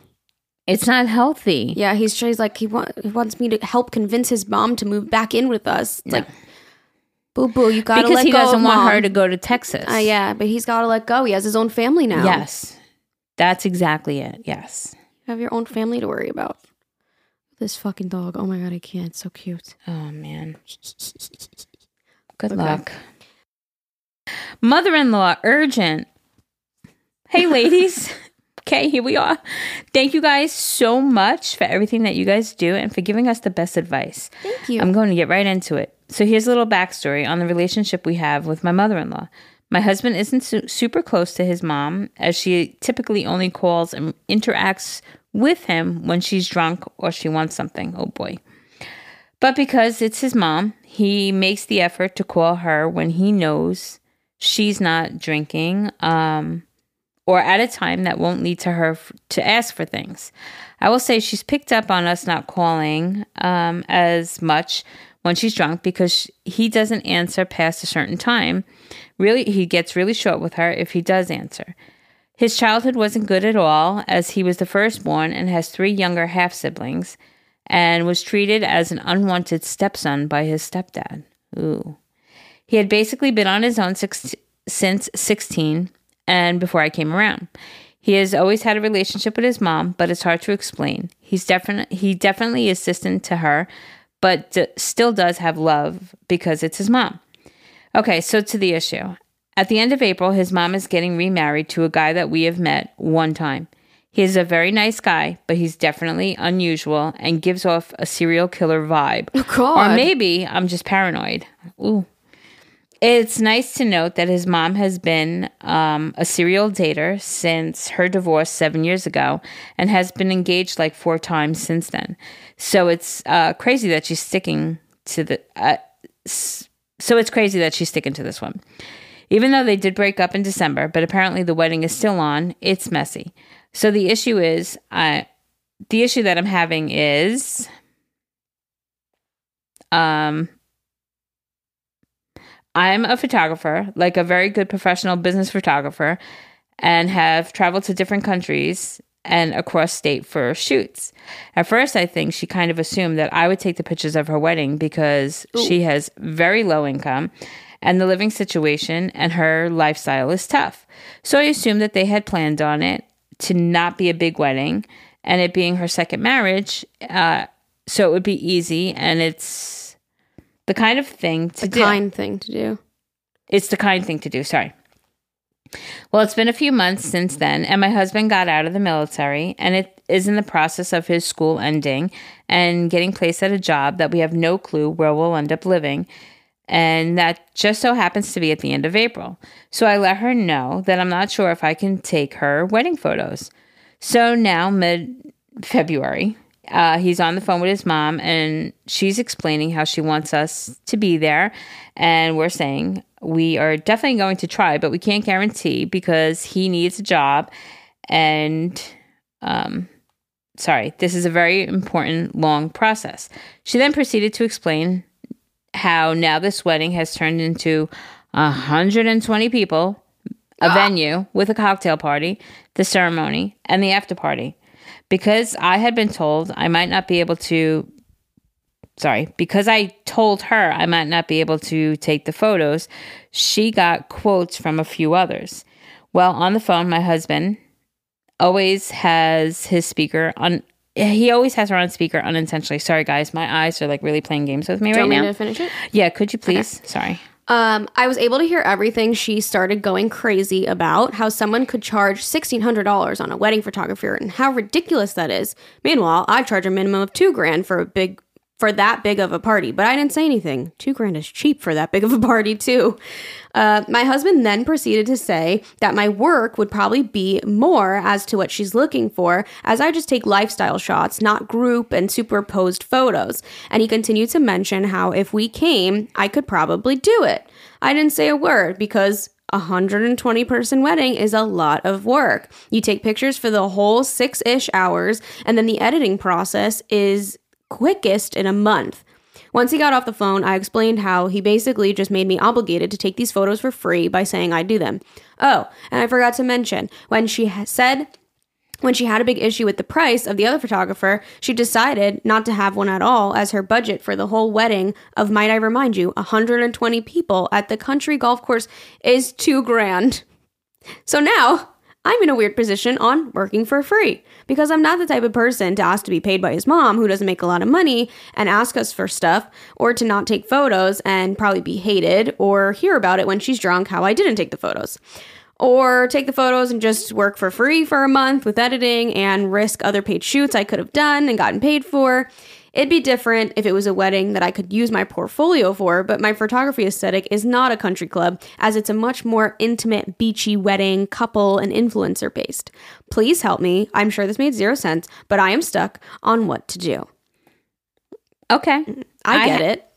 It's not healthy. Yeah, he's he's like he, wa- he wants me to help convince his mom to move back in with us. It's like, boo boo, you gotta because let he go doesn't of want mom. her to go to Texas. Uh, yeah, but he's got to let go. He has his own family now. Yes. That's exactly it. Yes. You have your own family to worry about. This fucking dog. Oh my god, I can't. It's so cute. Oh man. Good Okay. luck. Mother in law, urgent. Hey, ladies. [laughs] okay, here we are. Thank you guys so much for everything that you guys do and for giving us the best advice. Thank you. I'm going to get right into it. So, here's a little backstory on the relationship we have with my mother in law. My husband isn't su- super close to his mom, as she typically only calls and interacts with him when she's drunk or she wants something. Oh boy. But because it's his mom, he makes the effort to call her when he knows she's not drinking um, or at a time that won't lead to her f- to ask for things. I will say she's picked up on us not calling um, as much when she's drunk because he doesn't answer past a certain time. Really, he gets really short with her if he does answer. His childhood wasn't good at all, as he was the firstborn and has three younger half siblings, and was treated as an unwanted stepson by his stepdad. Ooh. He had basically been on his own six, since 16 and before I came around. He has always had a relationship with his mom, but it's hard to explain. He's definitely he definitely is distant to her, but d- still does have love because it's his mom. Okay, so to the issue. At the end of April, his mom is getting remarried to a guy that we have met one time. He is a very nice guy, but he's definitely unusual and gives off a serial killer vibe. Oh, God. Or maybe I'm just paranoid. Ooh. It's nice to note that his mom has been um, a serial dater since her divorce seven years ago and has been engaged like four times since then. So it's uh, crazy that she's sticking to the. Uh, so it's crazy that she's sticking to this one. Even though they did break up in December, but apparently the wedding is still on, it's messy. So the issue is, uh, the issue that I'm having is, um, I'm a photographer, like a very good professional business photographer, and have traveled to different countries and across state for shoots. At first, I think she kind of assumed that I would take the pictures of her wedding because she has very low income and the living situation and her lifestyle is tough. So I assumed that they had planned on it to not be a big wedding and it being her second marriage. Uh, so it would be easy and it's the kind of thing to the do. kind thing to do. It's the kind thing to do. Sorry. Well, it's been a few months since then, and my husband got out of the military, and it is in the process of his school ending and getting placed at a job that we have no clue where we'll end up living. And that just so happens to be at the end of April. So I let her know that I'm not sure if I can take her wedding photos. So now, mid February, uh, he's on the phone with his mom, and she's explaining how she wants us to be there. And we're saying we are definitely going to try, but we can't guarantee because he needs a job. And, um, sorry, this is a very important, long process. She then proceeded to explain how now this wedding has turned into 120 people, a venue with a cocktail party, the ceremony, and the after party. Because I had been told I might not be able to, sorry, because I told her I might not be able to take the photos, she got quotes from a few others. Well, on the phone, my husband always has his speaker on. He always has her on speaker unintentionally. Sorry, guys, my eyes are like really playing games with me Do right now. to finish it? Yeah, could you please? Sorry. Um, I was able to hear everything she started going crazy about how someone could charge $1,600 on a wedding photographer and how ridiculous that is. Meanwhile, I charge a minimum of two grand for a big for that big of a party. But I didn't say anything. Two grand is cheap for that big of a party, too. Uh, my husband then proceeded to say that my work would probably be more as to what she's looking for, as I just take lifestyle shots, not group and superposed photos. And he continued to mention how if we came, I could probably do it. I didn't say a word because a 120 person wedding is a lot of work. You take pictures for the whole six ish hours, and then the editing process is quickest in a month. Once he got off the phone, I explained how he basically just made me obligated to take these photos for free by saying I'd do them. Oh, and I forgot to mention, when she said when she had a big issue with the price of the other photographer, she decided not to have one at all as her budget for the whole wedding of, might I remind you, 120 people at the country golf course is two grand. So now I'm in a weird position on working for free because I'm not the type of person to ask to be paid by his mom who doesn't make a lot of money and ask us for stuff or to not take photos and probably be hated or hear about it when she's drunk how I didn't take the photos. Or take the photos and just work for free for a month with editing and risk other paid shoots I could have done and gotten paid for. It'd be different if it was a wedding that I could use my portfolio for, but my photography aesthetic is not a country club, as it's a much more intimate, beachy wedding, couple, and influencer based. Please help me. I'm sure this made zero sense, but I am stuck on what to do. Okay. I I get ha- it.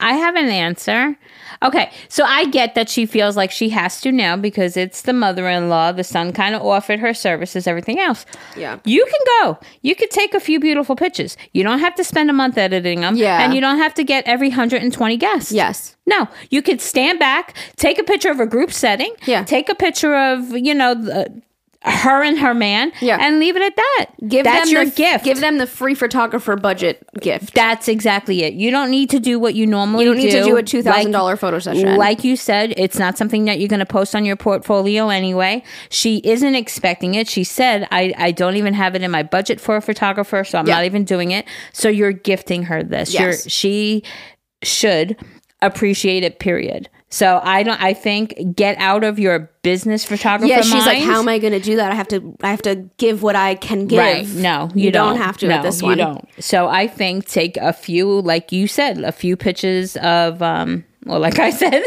I have an answer. Okay, so I get that she feels like she has to now because it's the mother in law. The son kind of offered her services, everything else. Yeah. You can go. You could take a few beautiful pictures. You don't have to spend a month editing them. Yeah. And you don't have to get every 120 guests. Yes. No, you could stand back, take a picture of a group setting. Yeah. Take a picture of, you know, the, her and her man. Yeah. And leave it at that. Give That's them your the, gift. Give them the free photographer budget gift. That's exactly it. You don't need to do what you normally do. You don't need to do a two thousand Like- photo session. Like you said, it's not something that you're going to post on your portfolio anyway. She isn't expecting it. She said, I, I don't even have it in my budget for a photographer, so I'm Yeah. not even doing it. So you're gifting her this. Yes. You're, she should appreciate it, period. So I don't. I think get out of your business photographer. yeah, she's like, how am I going to do that? I have to, I have to give what I can give. Right. No, you, You don't have to no, at this You don't. So I think take a few, like you said, a few pictures of um well, like I [laughs] said,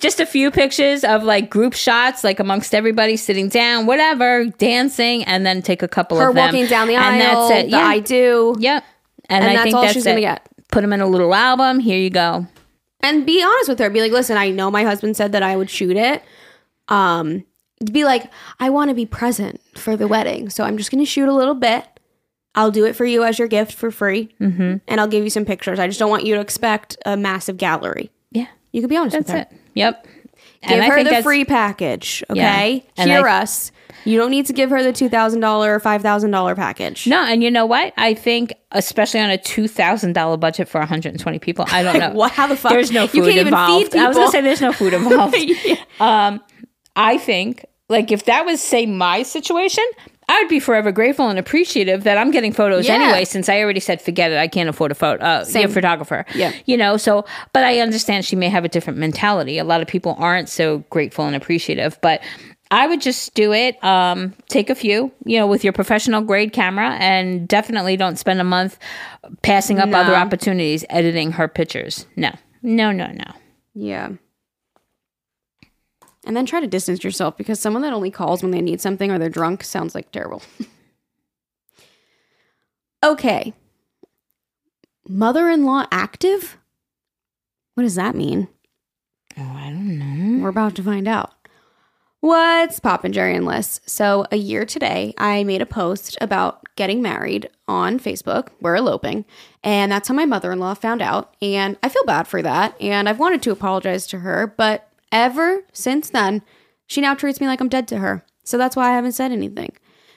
just a few pictures of like group shots, like amongst everybody sitting down, whatever, dancing, and then take a couple her of them. walking down the aisle. and that's it. Yeah. I do. Yep. And, And I that's think all that's she's it. gonna get. Put them in a little album. Here you go. And be honest with her be like listen i know my husband said that i would shoot it um be like i want to be present for the wedding so i'm just going to shoot a little bit i'll do it for you as your gift for free mm-hmm. and i'll give you some pictures i just don't want you to expect a massive gallery Yeah. you can be honest That's with her it. Yep. Give And her the free package okay And hear I- us you don't need to give her the $2000 or $5000 package No, and you know what? I think, especially on a two thousand dollar budget for one hundred and twenty people, I don't [laughs] know. what how the fuck There's no food you can't even involved. feed I was gonna say there's no food involved. [laughs] Um, I think like if that was say my situation, I would be forever grateful and appreciative that I'm getting photos Yeah. anyway. Since I already said forget it, I can't afford a photo, uh, Same. a photographer. Yeah. you know. So, but I understand she may have a different mentality. A lot of people aren't so grateful and appreciative, but. I would just do it. Um, take a few, you know, with your professional grade camera, and definitely don't spend a month passing up No. other opportunities editing her pictures. No, no, no, no. Yeah. And then try to distance yourself because someone that only calls when they need something or they're drunk sounds like terrible. [laughs] okay. Mother in law active? What does that mean? Oh, I don't know. We're about to find out. What's poppin', Jerry and Liz? So, a year today, I made a post about getting married on Facebook. We're eloping. And that's how my mother in law found out. And I feel bad for that. And I've wanted to apologize to her. But ever since then, she now treats me like I'm dead to her. So that's why I haven't said anything.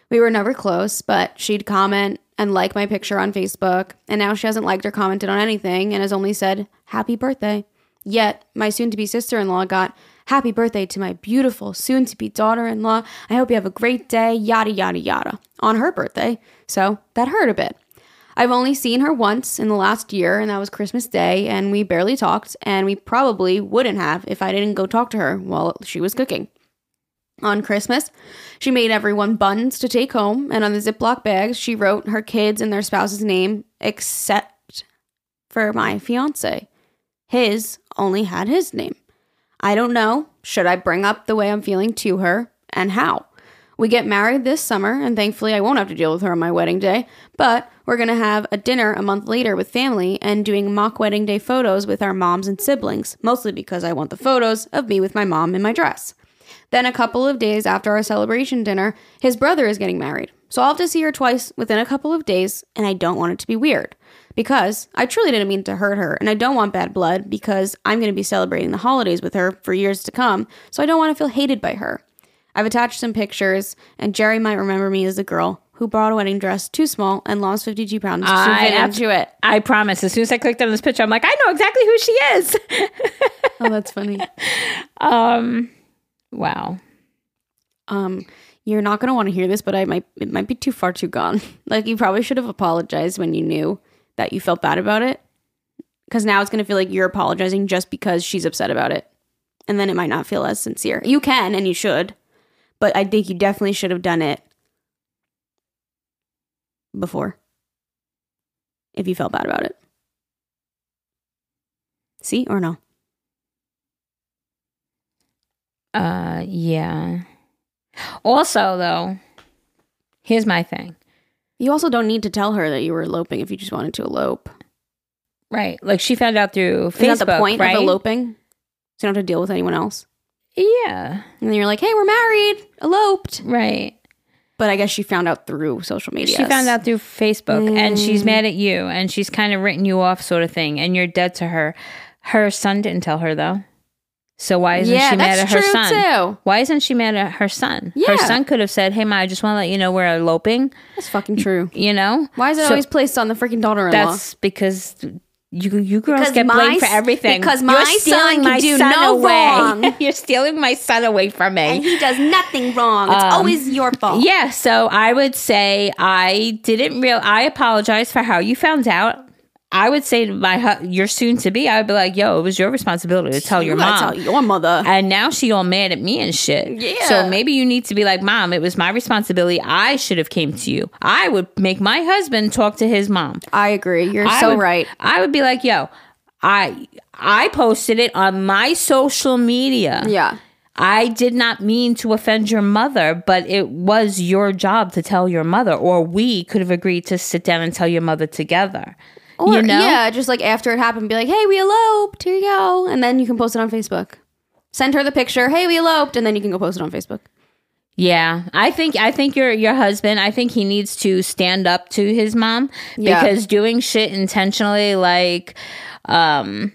We were never close, but she'd comment and like my picture on Facebook. And now she hasn't liked or commented on anything and has only said, Happy birthday. Yet, my soon to be sister in law got, Happy birthday to my beautiful soon to be daughter in law. I hope you have a great day, yada, yada, yada, on her birthday. So that hurt a bit. I've only seen her once in the last year, and that was Christmas Day, and we barely talked, and we probably wouldn't have if I didn't go talk to her while she was cooking. On Christmas, she made everyone buns to take home, and on the Ziploc bags, she wrote her kids and their spouse's name, except for my fiance. His only had his name. I don't know. Should I bring up the way I'm feeling to her and how? We get married this summer, and thankfully, I won't have to deal with her on my wedding day. But we're going to have a dinner a month later with family and doing mock wedding day photos with our moms and siblings, mostly because I want the photos of me with my mom in my dress. Then, a couple of days after our celebration dinner, his brother is getting married. So I'll have to see her twice within a couple of days, and I don't want it to be weird. Because I truly didn't mean to hurt her, and I don't want bad blood because I'm going to be celebrating the holidays with her for years to come, so I don't want to feel hated by her. I've attached some pictures, and Jerry might remember me as the girl who bought a wedding dress too small and lost 52 pounds to I fit into it. I promise. As soon as I clicked on this picture, I'm like, I know exactly who she is. [laughs] Oh, that's funny. [laughs] um, wow. Um, you're not gonna want to hear this, but I might it might be too far too gone. [laughs] Like you probably should have apologized when you knew that you felt bad about it, because now it's gonna feel like you're apologizing just because she's upset about it, and then it might not feel as sincere. You can and you should, but I think you definitely should have done it before if you felt bad about it. See or no? Uh, yeah. Also, though, here's my thing. You also don't need to tell her that you were eloping if you just wanted to elope. Right. Like she found out through Facebook. Isn't that the point right? of eloping? So you don't have to deal with anyone else. Yeah. And then you're like, hey, we're married, eloped. Right. But I guess she found out through social media. She found out through Facebook and she's Mm. mad at you and she's kind of written you off, sort of thing, and you're dead to her. Her son didn't tell her, though. So why isn't Yeah, she mad at her true, son? too. Why isn't she mad at her son? Yeah. Her son could have said, Hey, Ma, I just want to let you know we're eloping, That's fucking true. you know? Why is it So always placed on the freaking daughter-in-law? That's because you you girls get my blamed for everything. because my stealing son my do son no away. wrong. [laughs] You're stealing my son away from me. and he does nothing wrong. It's Um, always your fault. Yeah, so I would say I didn't real. I apologize for how you found out. I would say to my hu- your soon to be, I would be like, "Yo, it was your responsibility to tell your you gotta mom." tell your mother. and now she all mad at me and shit. Yeah. So maybe you need to be like, "Mom, it was my responsibility. I should have came to you. I would make my husband talk to his mom." I agree. You're I so would- right. I would be like, "Yo, I I posted it on my social media. Yeah. I did not mean to offend your mother, but it was your job to tell your mother, or we could have agreed to sit down and tell your mother together. Or, you know? yeah, just like after it happened, be like, hey, we eloped. Here you go. And then you can post it on Facebook. Send her the picture. Hey, we eloped. And then you can go post it on Facebook. Yeah, I think I think your your husband. I think he needs to stand up to his mom Yeah. because doing shit intentionally, like, um,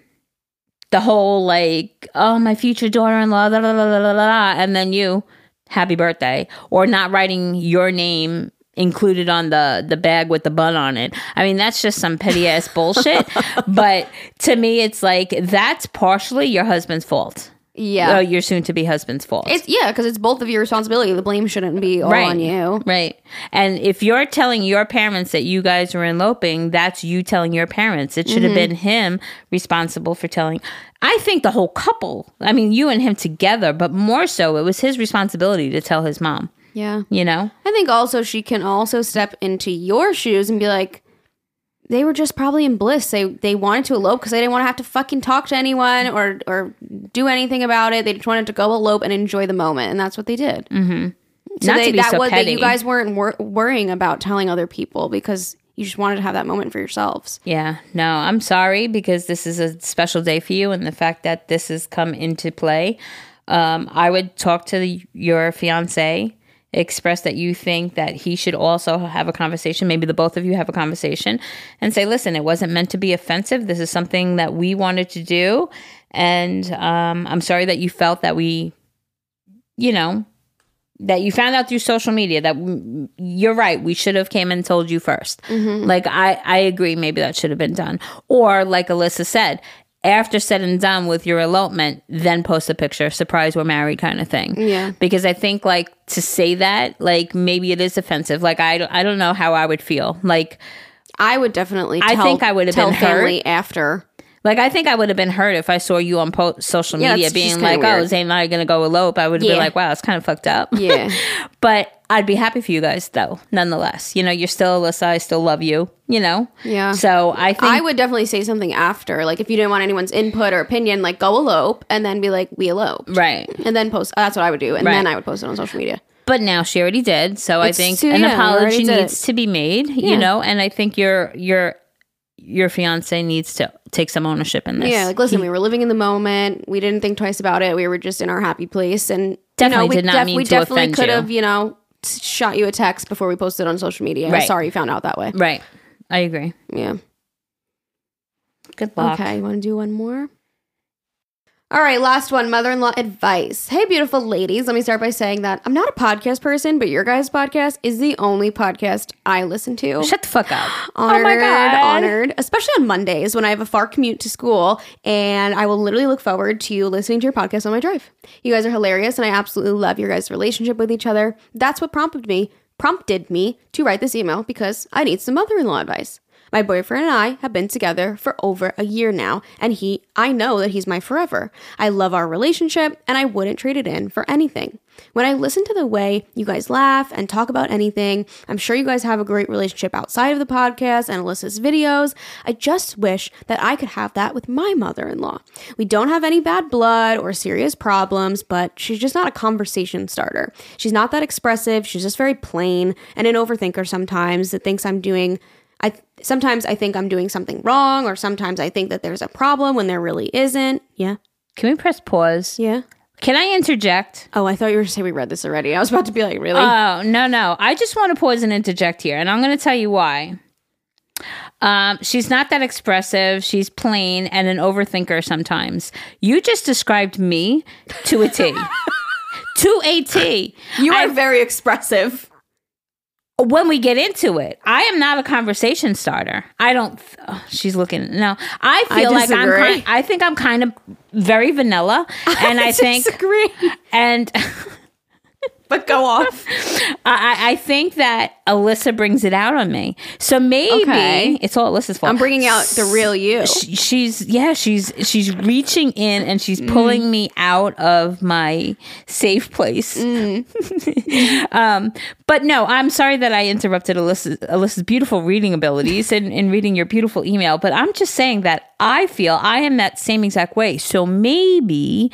the whole like, oh my future daughter-in-law, la, la, la, la, la, la, and then you, happy birthday, or not writing your name included on the the bag with the bun on it. I mean, that's just some petty ass bullshit. [laughs] but to me, it's like that's partially your husband's fault. Yeah. Uh, your soon to be husband's fault. It's yeah, because it's both of your responsibility. The blame shouldn't be all on you. Right. And if you're telling your parents that you guys were eloping, that's you telling your parents. It should have Mm-hmm. been him responsible for telling. I think the whole couple, I mean, you and him together, but more so, it was his responsibility to tell his mom, Yeah. you know? I think also she can also step into your shoes and be like, they were just probably in bliss. They they wanted to elope because they didn't want to have to fucking talk to anyone or or do anything about it. They just wanted to go elope and enjoy the moment, and that's what they did. Mm-hmm. So Not they, to be that so was that you guys weren't wor- worrying about telling other people because you just wanted to have that moment for yourselves. Yeah. No, I'm sorry because this is a special day for you and the fact that this has come into play. Um, I would talk to the, your fiance, express that you think that he should also have a conversation. Maybe the both of you have a conversation and say, listen, it wasn't meant to be offensive. This is something that we wanted to do. And um, I'm sorry that you felt that we, you know, that you found out through social media that you're right we should have came and told you 1st like i i agree maybe that should have been done or like alyssa said after said and done with your elopement then post a picture surprise we're married kind of thing Yeah. because i think like to say that like maybe it is offensive like i don't, I don't know how i would feel like I would definitely. I think I would have been family after. like I think I would have been hurt if I saw you on po- social media that's being like, "Oh. Zane and I are gonna go elope." I would have Yeah. been like, "Wow, it's kind of fucked up." Yeah. [laughs] but I'd be happy for you guys though, nonetheless. You know, you're still Alyssa. I still love you. You know. Yeah. So I think I would definitely say something after, like if you didn't want anyone's input or opinion, like go elope and then be like, we eloped. right. And then post. That's what I would do, and Right. then I would post it on social media. But now she already did, so I think an yeah, we apology needs to be made. Yeah. You know, and I think your your your fiance needs to take some ownership in this. Yeah, like listen, we were living in the moment. We didn't think twice about it. We were just in our happy place, and Definitely you know, we did not mean we to definitely could have, you know, shot you a text before we posted on social media. Right. Sorry, you found out that way. Right. I agree. Yeah. Good luck. Okay, you want to do one more? All right, last one mother in law advice. Hey, beautiful ladies. Let me start by saying that I'm not a podcast person, but your guys' podcast is the only podcast I listen to. Shut the fuck up. Honored, [gasps] oh my god. honored, especially on Mondays when I have a far commute to school, and I will literally look forward to listening to your podcast on my drive. You guys are hilarious, and I absolutely love your guys' relationship with each other. That's what prompted me prompted me to write this email because I need some mother-in-law advice. My boyfriend and I have been together for over a year now, and he I know that he's my forever. I love our relationship and I wouldn't trade it in for anything. When I listen to the way you guys laugh and talk about anything, I'm sure you guys have a great relationship outside of the podcast and Alyssa's videos. I just wish that I could have that with my mother in law. We don't have any bad blood or serious problems, but she's just not a conversation starter. She's not that expressive, she's just very plain and an overthinker sometimes that thinks I'm doing I sometimes I think I'm doing something wrong, or sometimes I think that there's a problem when there really isn't. Yeah, Can we press pause? yeah. Can I interject? Oh, I thought you were saying we read this already. I was about to be like, really? Oh, no, no. I just want to pause and interject here, and I'm going to tell you why. Um, she's not that expressive. She's plain and an overthinker sometimes. You just described me to a T. [laughs] to a T. you are I- very expressive. When we get into it, I am not a conversation starter. I don't. oh, she's looking. No, I I feel like I'm. Kind, I think I'm kind of very vanilla, [laughs] and I think disagree. and. [laughs] but go off. [laughs] I, I think that Alyssa brings it out on me. So maybe Okay. it's all Alyssa's fault. I'm bringing out the real you. Sh- she's yeah she's she's reaching in and she's Mm. pulling me out of my safe place Mm. [laughs] um but no i'm sorry that i interrupted alyssa's, alyssa's beautiful reading abilities and in reading your beautiful email but i'm just saying that i feel i am that same exact way so maybe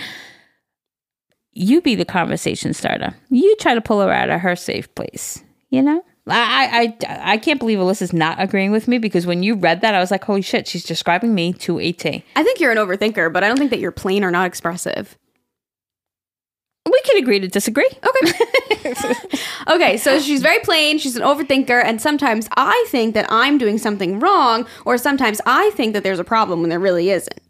you be the conversation starter you try to pull her out of her safe place you know I, I I can't believe Alyssa's not agreeing with me because when you read that, I was like, holy shit, she's describing me to a T. I think you're an overthinker, but I don't think that you're plain or not expressive. We can agree to disagree. Okay. [laughs] okay, so she's very plain, she's an overthinker, and sometimes I think that I'm doing something wrong, or sometimes I think that there's a problem when there really isn't.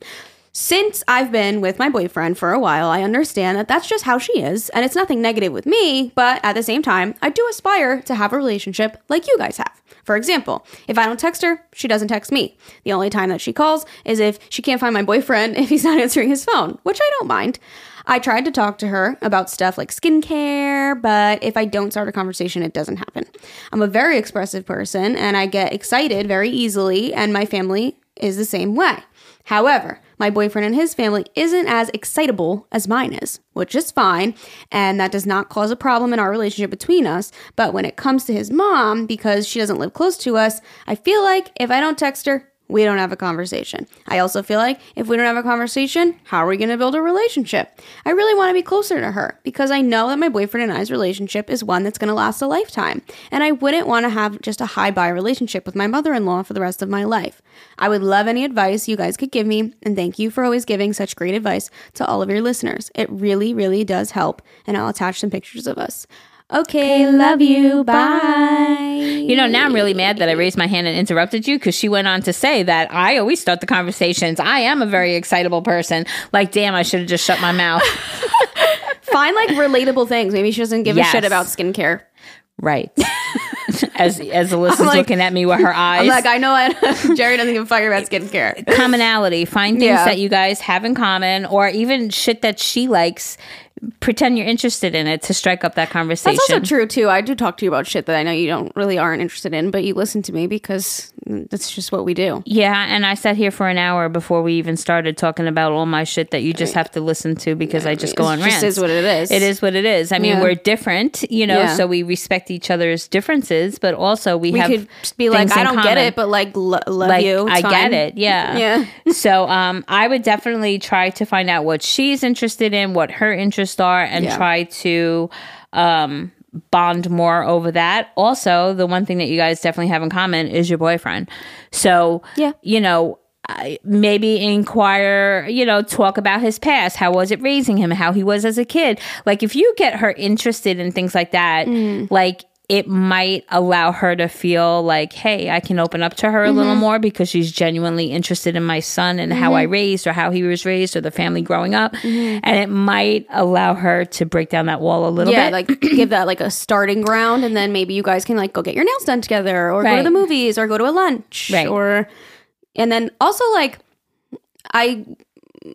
Since I've been with my boyfriend for a while, I understand that that's just how she is, and it's nothing negative with me, but at the same time, I do aspire to have a relationship like you guys have. For example, if I don't text her, she doesn't text me. The only time that she calls is if she can't find my boyfriend [laughs] if he's not answering his phone, which I don't mind. I tried to talk to her about stuff like skincare, but if I don't start a conversation, it doesn't happen. I'm a very expressive person and I get excited very easily, and my family is the same way. However, my boyfriend and his family isn't as excitable as mine is, which is fine, and that does not cause a problem in our relationship between us. But when it comes to his mom, because she doesn't live close to us, I feel like if I don't text her, we don't have a conversation. I also feel like if we don't have a conversation, how are we going to build a relationship? I really want to be closer to her because I know that my boyfriend and I's relationship is one that's going to last a lifetime. And I wouldn't want to have just a hi bye relationship with my mother in law for the rest of my life. I would love any advice you guys could give me. And thank you for always giving such great advice to all of your listeners. It really, really does help. And I'll attach some pictures of us. Okay, love you. Bye. You know, now I'm really mad that I raised my hand and interrupted you because she went on to say that I always start the conversations. I am a very excitable person. Like, damn, I should have just shut my mouth. [laughs] Find like relatable things. Maybe she doesn't give Yes. a shit about skincare. right. [laughs] as as Alyssa's like- looking at me with her [laughs] eyes. I'm like, I know I, Jerry doesn't give a fuck about skincare. commonality. Find things Yeah. that you guys have in common, or even shit that she likes. Pretend you're interested in it to strike up that conversation. That's also true too. I do talk to you about shit that I know you don't really aren't interested in, but you listen to me because that's just what we do. Yeah, and I sat here for an hour before we even started talking about all my shit that you just have to listen to because I just go on It rants. just is what it is. It is what it is. I mean, Yeah. we're different, you know, Yeah. so we respect each other's differences, but also we, We have could be like, I don't get it, but like, lo- love like you. I It's get it. Yeah. [laughs] Yeah. so um I would definitely try to find out what she's interested in, what her interests are and Yeah. try to um bond more over that. Also, the one thing that you guys definitely have in common is your boyfriend. So, Yeah. you know, maybe inquire, you know, talk about his past. How was it raising him? How he was as a kid? Like, if you get her interested in things like that, Mm. like, it might allow her to feel like, hey, I can open up to her a little Mm-hmm. more because she's genuinely interested in my son and how I raised or how he was raised or the family growing up. And it might allow her to break down that wall a little Mm-hmm. Yeah, bit. like [clears throat] give that like a starting ground, and then maybe you guys can like go get your nails done together, or go to the movies, or go to a lunch, Right. or and then also like I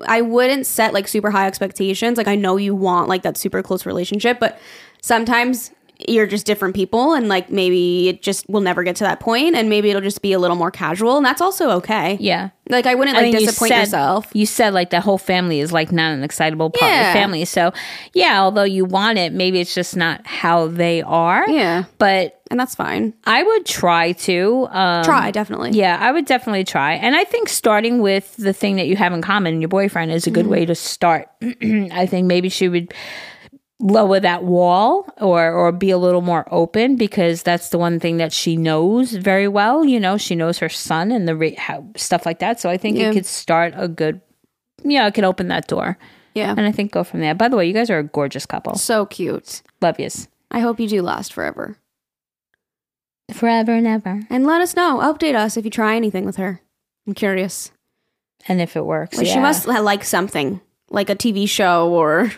I wouldn't set like super high expectations. Like I know you want like that super close relationship, but sometimes you're just different people and like maybe it just will never get to that point and maybe it'll just be a little more casual and that's also okay. yeah. Like I wouldn't I like mean, you disappoint said- yourself. You said like the whole family is like not an excitable part of Yeah. the family. So yeah, although you want it, maybe it's just not how they are. Yeah. But And that's fine. I would try to um, Try definitely. Yeah, I would definitely try. And I think starting with the thing that you have in common, your boyfriend, is a good Mm-hmm. way to start. [clears throat] I think maybe she would lower that wall or or be a little more open because that's the one thing that she knows very well. You know, she knows her son and the ra- how, stuff like that. So I think Yeah. it could start a good. Yeah, it can open that door, Yeah. and I think go from there. By the way, you guys are a gorgeous couple. So cute. Love yous I hope you do last forever. forever and ever. And let us know. Update us if you try anything with her. I'm curious. And if it works, Like yeah. she must like something, like a TV show or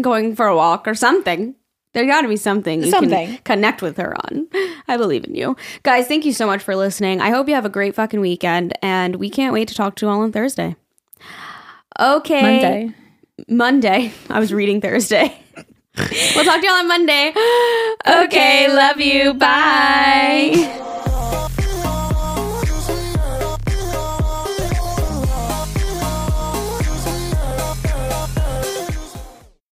going for a walk or something. There got to be something you Something. can connect with her on. [laughs] I believe in you. Guys, thank you so much for listening. I hope you have a great fucking weekend and we can't wait to talk to you all on Thursday. Okay. Monday. Monday. [laughs] I was reading Thursday. [laughs] we'll talk to you all on Monday. [gasps] Okay, love you. Bye.